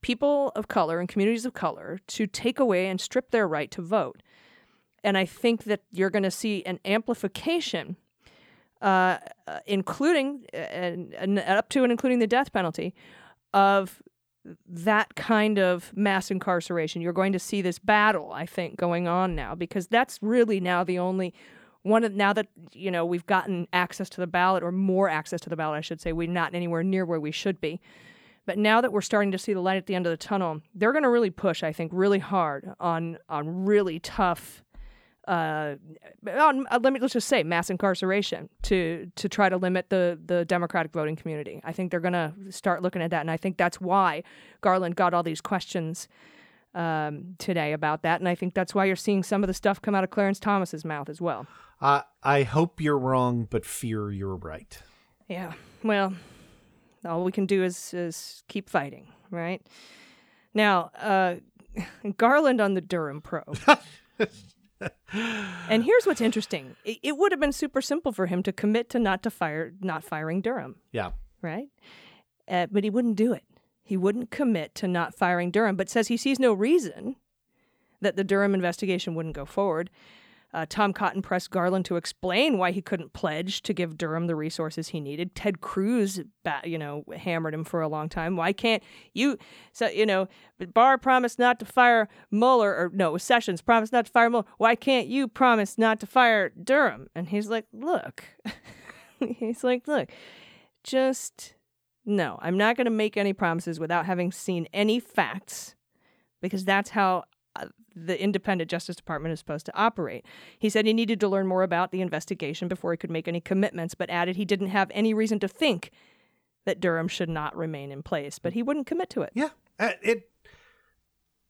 people of color and communities of color to take away and strip their right to vote. And I think that you're going to see an amplification, uh, uh, including uh, and, and up to and including the death penalty, of that kind of mass incarceration. You're going to see this battle, I think, going on now because that's really now the only one of now that you know we've gotten access to the ballot or more access to the ballot, I should say. We're not anywhere near where we should be. But now that we're starting to see the light at the end of the tunnel, they're going to really push, I think, really hard on on really tough uh, on, uh, let me let's just say mass incarceration to to try to limit the the Democratic voting community. I think they're going to start looking at that, and I think that's why Garland got all these questions um, today about that, and I think that's why you're seeing some of the stuff come out of Clarence Thomas's mouth as well. Uh, I hope you're wrong, but fear you're right. Yeah. Well, all we can do is is keep fighting, right? Now, uh, Garland on the Durham probe. and here's what's interesting: it, it, would have been super simple for him to commit to not to fire, not firing Durham. Yeah. Right. Uh, but he wouldn't do it. He wouldn't commit to not firing Durham, but says he sees no reason that the Durham investigation wouldn't go forward. Uh, Tom Cotton pressed Garland to explain why he couldn't pledge to give Durham the resources he needed. Ted Cruz, you know, hammered him for a long time. Why can't you? So you know, Barr promised not to fire Mueller, or no, Sessions promised not to fire Mueller. Why can't you promise not to fire Durham? And he's like, look, he's like, look, just no. I'm not going to make any promises without having seen any facts, because that's how the independent Justice Department is supposed to operate. He said he needed to learn more about the investigation before he could make any commitments, but added he didn't have any reason to think that Durham should not remain in place, but he wouldn't commit to it. Yeah. Uh, it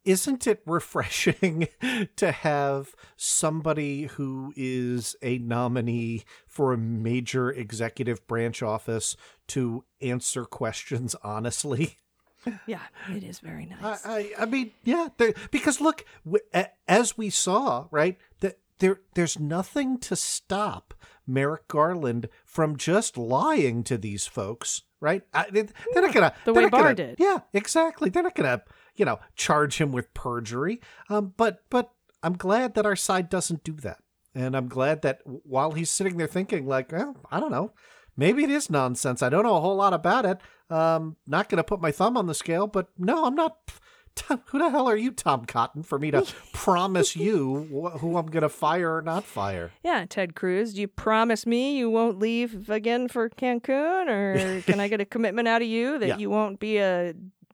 isn't it refreshing to have somebody who is a nominee for a major executive branch office to answer questions honestly? yeah, it is very nice. I, I, I mean, yeah, because look, as we saw, right, that there, there's nothing to stop Merrick Garland from just lying to these folks, right? I, they're yeah, not gonna the way Barr gonna, did. Yeah, exactly. They're not gonna, you know, charge him with perjury. Um, but but I'm glad that our side doesn't do that, and I'm glad that while he's sitting there thinking, like, well, I don't know maybe it is nonsense. I don't know a whole lot about it. Um, not going to put my thumb on the scale, but no, I'm not. Who the hell are you, Tom Cotton, for me to promise you who I'm going to fire or not fire? Yeah, Ted Cruz, do you promise me you won't leave again for Cancun, or can I get a commitment out of you that yeah. you won't be a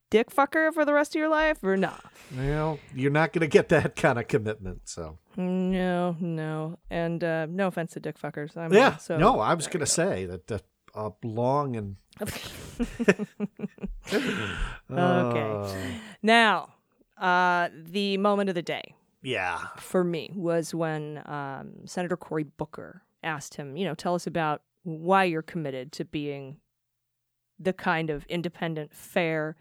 dick fucker for the rest of your life, or not? Well, you're not going to get that kind of commitment, so. No, no, and uh, no offense to dick fuckers. I'm yeah, so no, I was going to say that uh, uh, long and. okay. Uh, now, uh, the moment of the day. Yeah. For me was when um, Senator Cory Booker asked him, you know, tell us about why you're committed to being the kind of independent, fair,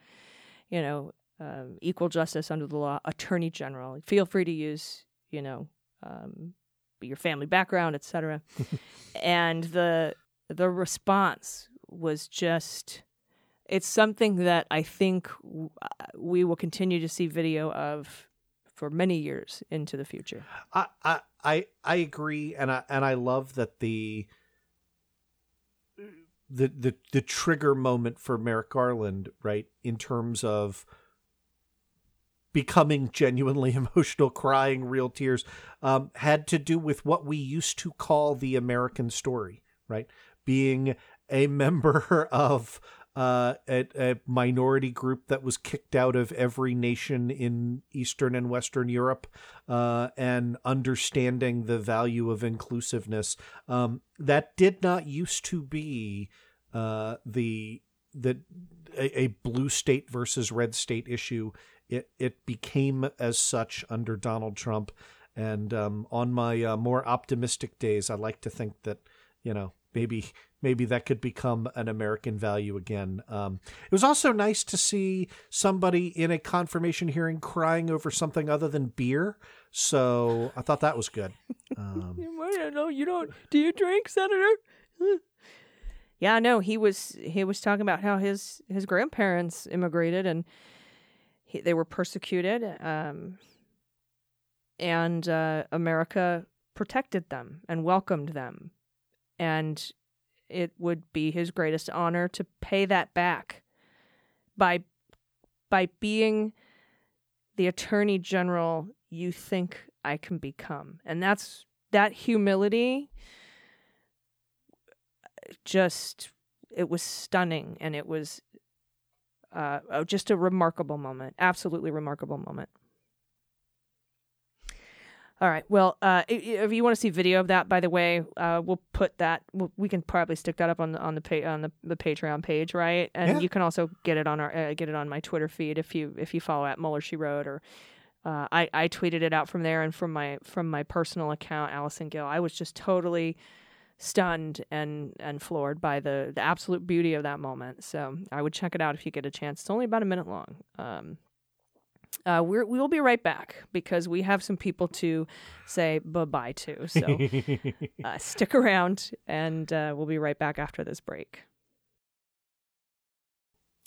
you know, um, equal justice under the law attorney general. Feel free to use, you know, um, your family background, etc. and the the response was just it's something that I think we will continue to see video of for many years into the future. I I I, I agree, and I and I love that the the the the trigger moment for Merrick Garland, right, in terms of becoming genuinely emotional, crying real tears, um, had to do with what we used to call the American story, right? Being a member of uh, a, a, minority group that was kicked out of every nation in Eastern and Western Europe, uh, and understanding the value of inclusiveness. Um, that did not used to be uh, the the a, a, blue state versus red state issue. It it became as such under Donald Trump, and um, on my uh, more optimistic days, I like to think that you know maybe maybe that could become an American value again. Um, it was also nice to see somebody in a confirmation hearing crying over something other than beer. So I thought that was good. Um, I don't know. You don't. Do you drink, Senator? yeah, no. He was he was talking about how his his grandparents immigrated and he, they were persecuted, um, and uh, America protected them and welcomed them, and it would be his greatest honor to pay that back by by being the attorney general you think I can become. And that's that humility just it was stunning and it was uh, oh, just a remarkable moment absolutely remarkable moment all right well uh, if you want to see video of that by the way uh, we'll put that we'll, can probably stick that up on the on the pa- on the, the patreon page right and Yeah. you can also get it on our uh, get it on my twitter feed if you if you follow at Mueller she wrote or uh, I, I tweeted it out from there and from my from my personal account allison gill i was just totally stunned and and floored by the the absolute beauty of that moment. So I would check it out if you get a chance. It's only about a minute long. Um, uh, we're, we will be right back because we have some people to say bye bye to. So uh, stick around and uh, we'll be right back after this break.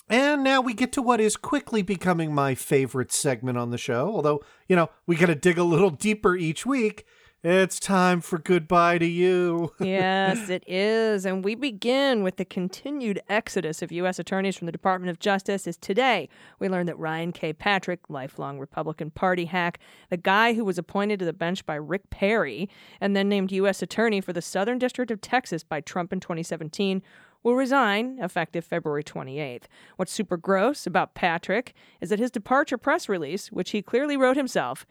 And now we get to what is quickly becoming my favorite segment on the show. Although, you know, we got to dig a little deeper each week. It's time for goodbye to you. yes, it is. And we begin with the continued exodus of U.S. attorneys from the Department of Justice. As today, we learned that Ryan K. Patrick, lifelong Republican Party hack, the guy who was appointed to the bench by Rick Perry and then named U.S. attorney for the Southern District of Texas by Trump in 2017, will resign effective February 28th. What's super gross about Patrick is that his departure press release, which he clearly wrote himself,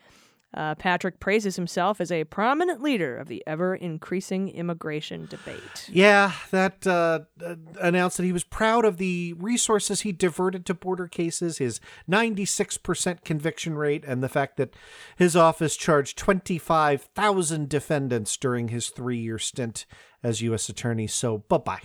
uh, Patrick praises himself as a prominent leader of the ever increasing immigration debate. Yeah, that uh, uh, announced that he was proud of the resources he diverted to border cases, his 96% conviction rate, and the fact that his office charged 25,000 defendants during his three year stint as U.S. Attorney. So, bye bye.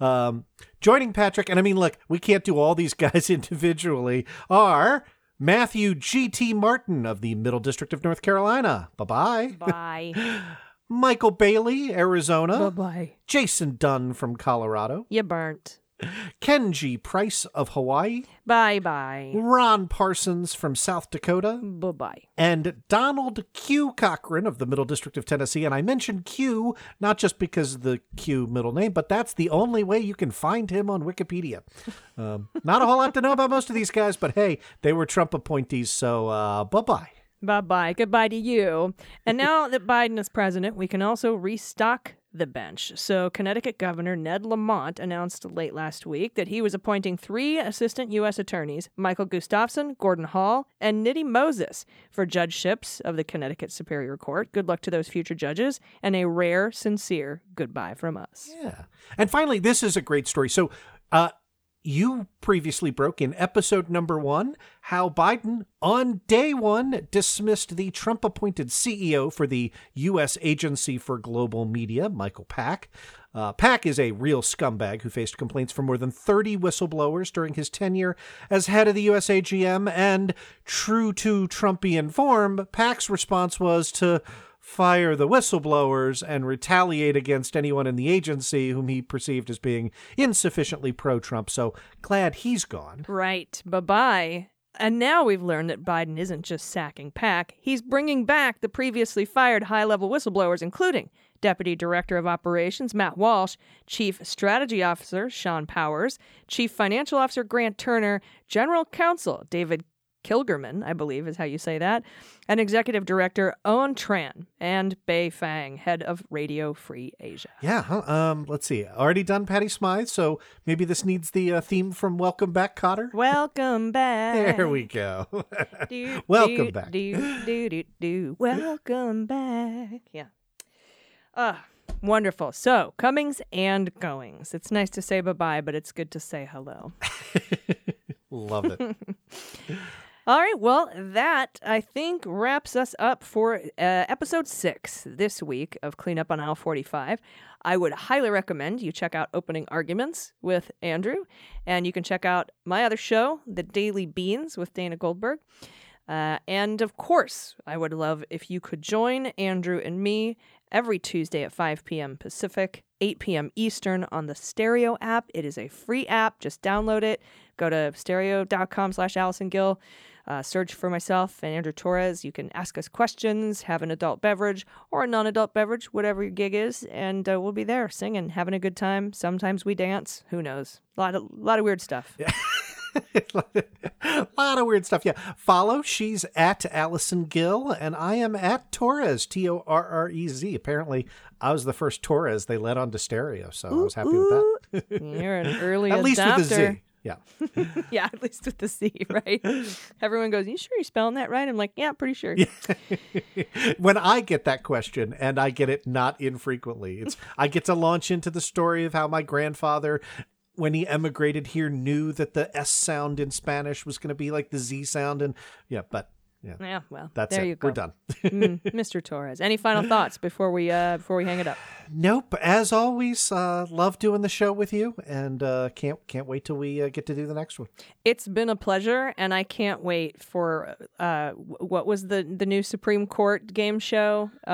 Um, joining Patrick, and I mean, look, we can't do all these guys individually, are Matthew G.T. Martin of the Middle District of North Carolina. Bye bye. Bye. Michael Bailey, Arizona. bye. Bye. Jason Dunn from Colorado. You burnt. Kenji Price of Hawaii. Bye bye. Ron Parsons from South Dakota. Bye bye. And Donald Q. Cochran of the Middle District of Tennessee. And I mentioned Q not just because of the Q middle name, but that's the only way you can find him on Wikipedia. Um, not a whole lot to know about most of these guys, but hey, they were Trump appointees, so uh, bye bye. Bye bye. Goodbye to you. And now that Biden is president, we can also restock the bench. So, Connecticut Governor Ned Lamont announced late last week that he was appointing three assistant U.S. attorneys Michael Gustafson, Gordon Hall, and Nitty Moses for judgeships of the Connecticut Superior Court. Good luck to those future judges, and a rare, sincere goodbye from us. Yeah. And finally, this is a great story. So, uh, you previously broke in episode number one how Biden, on day one, dismissed the Trump appointed CEO for the U.S. Agency for Global Media, Michael Pack. Uh, Pack is a real scumbag who faced complaints from more than 30 whistleblowers during his tenure as head of the US AGM. And true to Trumpian form, Pack's response was to fire the whistleblowers and retaliate against anyone in the agency whom he perceived as being insufficiently pro Trump. So glad he's gone. Right. Bye bye. And now we've learned that Biden isn't just sacking Pack, he's bringing back the previously fired high level whistleblowers, including Deputy Director of Operations Matt Walsh, Chief Strategy Officer Sean Powers, Chief Financial Officer Grant Turner, General Counsel David Kilgerman, I believe is how you say that, and Executive Director Owen Tran, and Bay Fang, head of Radio Free Asia. Yeah, huh? um, let's see. Already done Patty Smyth, so maybe this needs the uh, theme from Welcome Back, Kotter. Welcome back. There we go. Do, Welcome do, back. Do, do, do, do. Welcome back. Yeah. Ah, wonderful. So, comings and goings. It's nice to say bye bye, but it's good to say hello. Love it. All right. Well, that I think wraps us up for uh, episode six this week of Clean Up on Aisle 45. I would highly recommend you check out Opening Arguments with Andrew, and you can check out my other show, The Daily Beans with Dana Goldberg. Uh, and of course, I would love if you could join Andrew and me every Tuesday at 5 p.m. Pacific, 8 p.m. Eastern on the Stereo app. It is a free app. Just download it. Go to stereo.com slash Allison Gill. Uh, search for myself and Andrew Torrez. You can ask us questions, have an adult beverage or a non adult beverage, whatever your gig is, and uh, we'll be there singing, having a good time. Sometimes we dance. Who knows? A lot of, lot of weird stuff. Yeah. a lot of weird stuff. Yeah. Follow. She's at Allison Gill, and I am at Torrez, T O R R E Z. Apparently, I was the first Torrez they let onto stereo, so ooh, I was happy ooh. with that. You're an early At adopter. least with a Z. Yeah. yeah, at least with the C, right? Everyone goes, You sure you're spelling that right? I'm like, Yeah, pretty sure. Yeah. when I get that question, and I get it not infrequently, it's I get to launch into the story of how my grandfather when he emigrated here knew that the S sound in Spanish was going to be like the Z sound and yeah, but yeah. Yeah, well, that's there it. you go. We're done. mm, Mr. Torrez. Any final thoughts before we uh before we hang it up? Nope. As always, uh love doing the show with you and uh can't can't wait till we uh, get to do the next one. It's been a pleasure and I can't wait for uh what was the the new Supreme Court game show?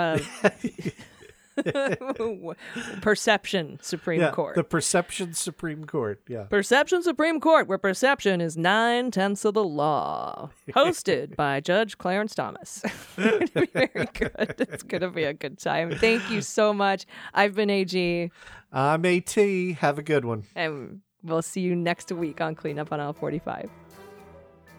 Perception Supreme yeah, Court. The Perception Supreme Court. Yeah. Perception Supreme Court, where perception is nine tenths of the law. Hosted by Judge Clarence Thomas. it's going to be very good. It's to be a good time. Thank you so much. I've been AG. I'm AT. Have a good one. And we'll see you next week on Cleanup on Aisle 45.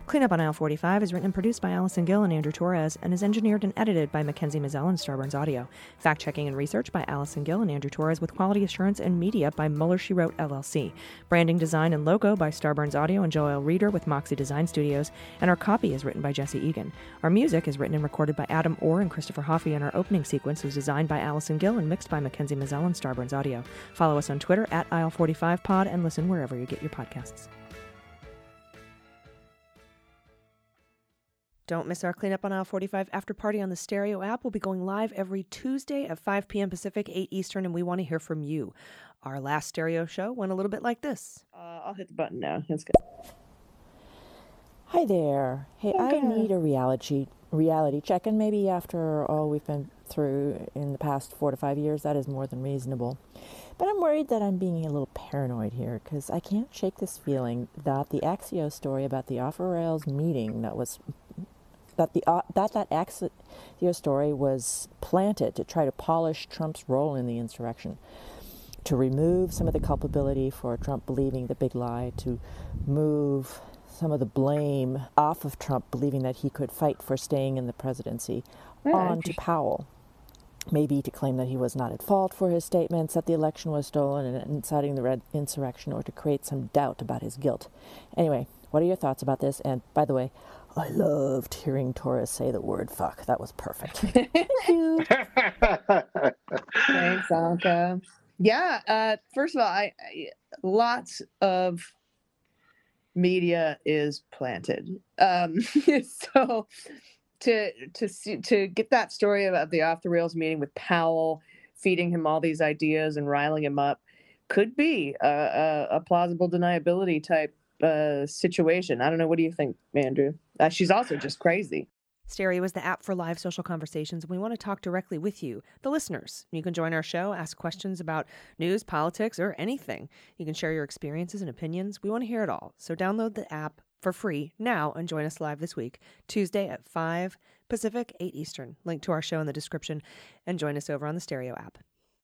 Cleanup on Aisle 45 is written and produced by Allison Gill and Andrew Torrez and is engineered and edited by Mackenzie Mazzell and Starburns Audio. Fact checking and research by Allison Gill and Andrew Torrez with quality assurance and media by Mueller She Wrote LLC. Branding design and logo by Starburns Audio and Joel Reeder with Moxie Design Studios. And our copy is written by Jesse Egan. Our music is written and recorded by Adam Orr and Christopher Hoffey, and our opening sequence was designed by Allison Gill and mixed by Mackenzie Mazzell and Starburns Audio. Follow us on Twitter at Aisle45Pod and listen wherever you get your podcasts. Don't miss our Cleanup on Aisle 45 after party on the Stereo app. We'll be going live every Tuesday at 5 p.m. Pacific, 8 Eastern, and we want to hear from you. Our last Stereo show went a little bit like this. Uh, I'll hit the button now. That's good. Hi there. Hey, I need a reality reality check, and maybe after all we've been through in the past four to five years, that is more than reasonable. But I'm worried that I'm being a little paranoid here because I can't shake this feeling that the Axios story about the offer rails meeting that was that the uh, that that Axios story was planted to try to polish Trump's role in the insurrection, to remove some of the culpability for Trump believing the big lie, to move some of the blame off of Trump believing that he could fight for staying in the presidency yeah, on to Powell. Maybe to claim that he was not at fault for his statements that the election was stolen and inciting the red insurrection, or to create some doubt about his guilt. Anyway, what are your thoughts about this? And by the way, I loved hearing Torrez say the word fuck. That was perfect. Thank you. Thanks, Anka. Yeah, uh, first of all, I, I, lots of media is planted. Um, so to to see, to get that story about the off the rails meeting with Powell, feeding him all these ideas and riling him up, could be a, a, a plausible deniability type uh, situation. I don't know. What do you think, Andrew? Uh, she's also just crazy. Stereo is the app for live social conversations. We want to talk directly with you, the listeners. You can join our show, ask questions about news, politics, or anything. You can share your experiences and opinions. We want to hear it all. So download the app for free now and join us live this week, Tuesday at 5 Pacific, 8 Eastern. Link to our show in the description and join us over on the Stereo app.